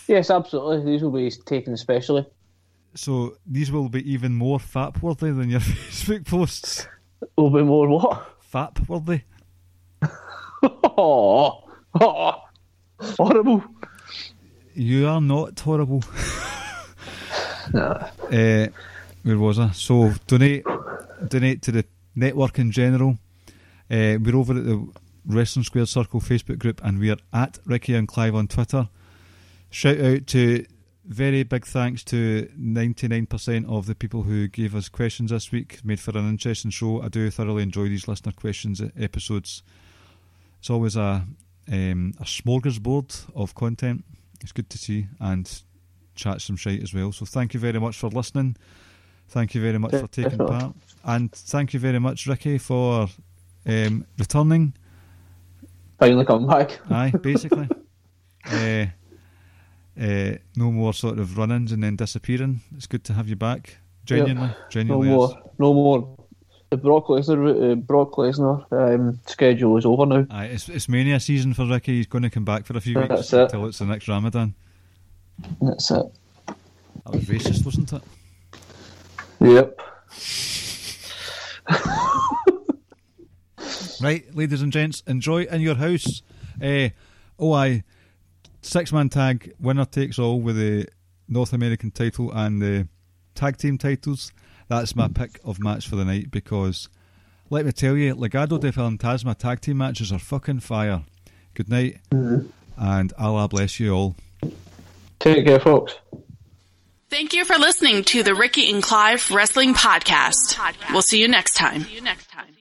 S2: Yes, absolutely. These will be taken especially.
S1: So these will be even more fap worthy than your Facebook posts.
S2: Will be more what?
S1: Fap worthy.
S2: oh. Oh, horrible.
S1: You are not horrible. Uh, where was I? So donate, donate to the network in general. Uh, we're over at the Wrestling Square Circle Facebook group, and we are at Ricky and Clive on Twitter. Shout out to very big thanks to 99% of the people who gave us questions this week. Made for an interesting show. I do thoroughly enjoy these listener questions episodes. It's always a um, a smorgasbord of content. It's good to see and chat some shite as well. So thank you very much for listening. Thank you very much for taking part, and thank you very much, Ricky, for um, returning.
S2: Finally coming back.
S1: Aye, basically. uh, uh, no more sort of run-ins and then disappearing. It's good to have you back. Genuinely, yep. genuinely.
S2: No more. No more the Brock Lesnar uh, Brock Lesnar um, schedule is over now.
S1: Aye, it's, it's mania season for Ricky. He's going to come back for a few That's weeks it. until it's the next Ramadan.
S2: That's it.
S1: That was racist, wasn't it?
S2: Yep.
S1: right, ladies and gents, enjoy in your house. Uh, oh, I six man tag winner takes all with the North American title and the tag team titles. That's my pick of match for the night because, let me tell you, Legado del Fantasma tag team matches are fucking fire. Good night, mm-hmm. and Allah bless you all.
S2: Take care, folks.
S3: Thank you for listening to the Ricky and Clive Wrestling Podcast. We'll see you next time. See you next time.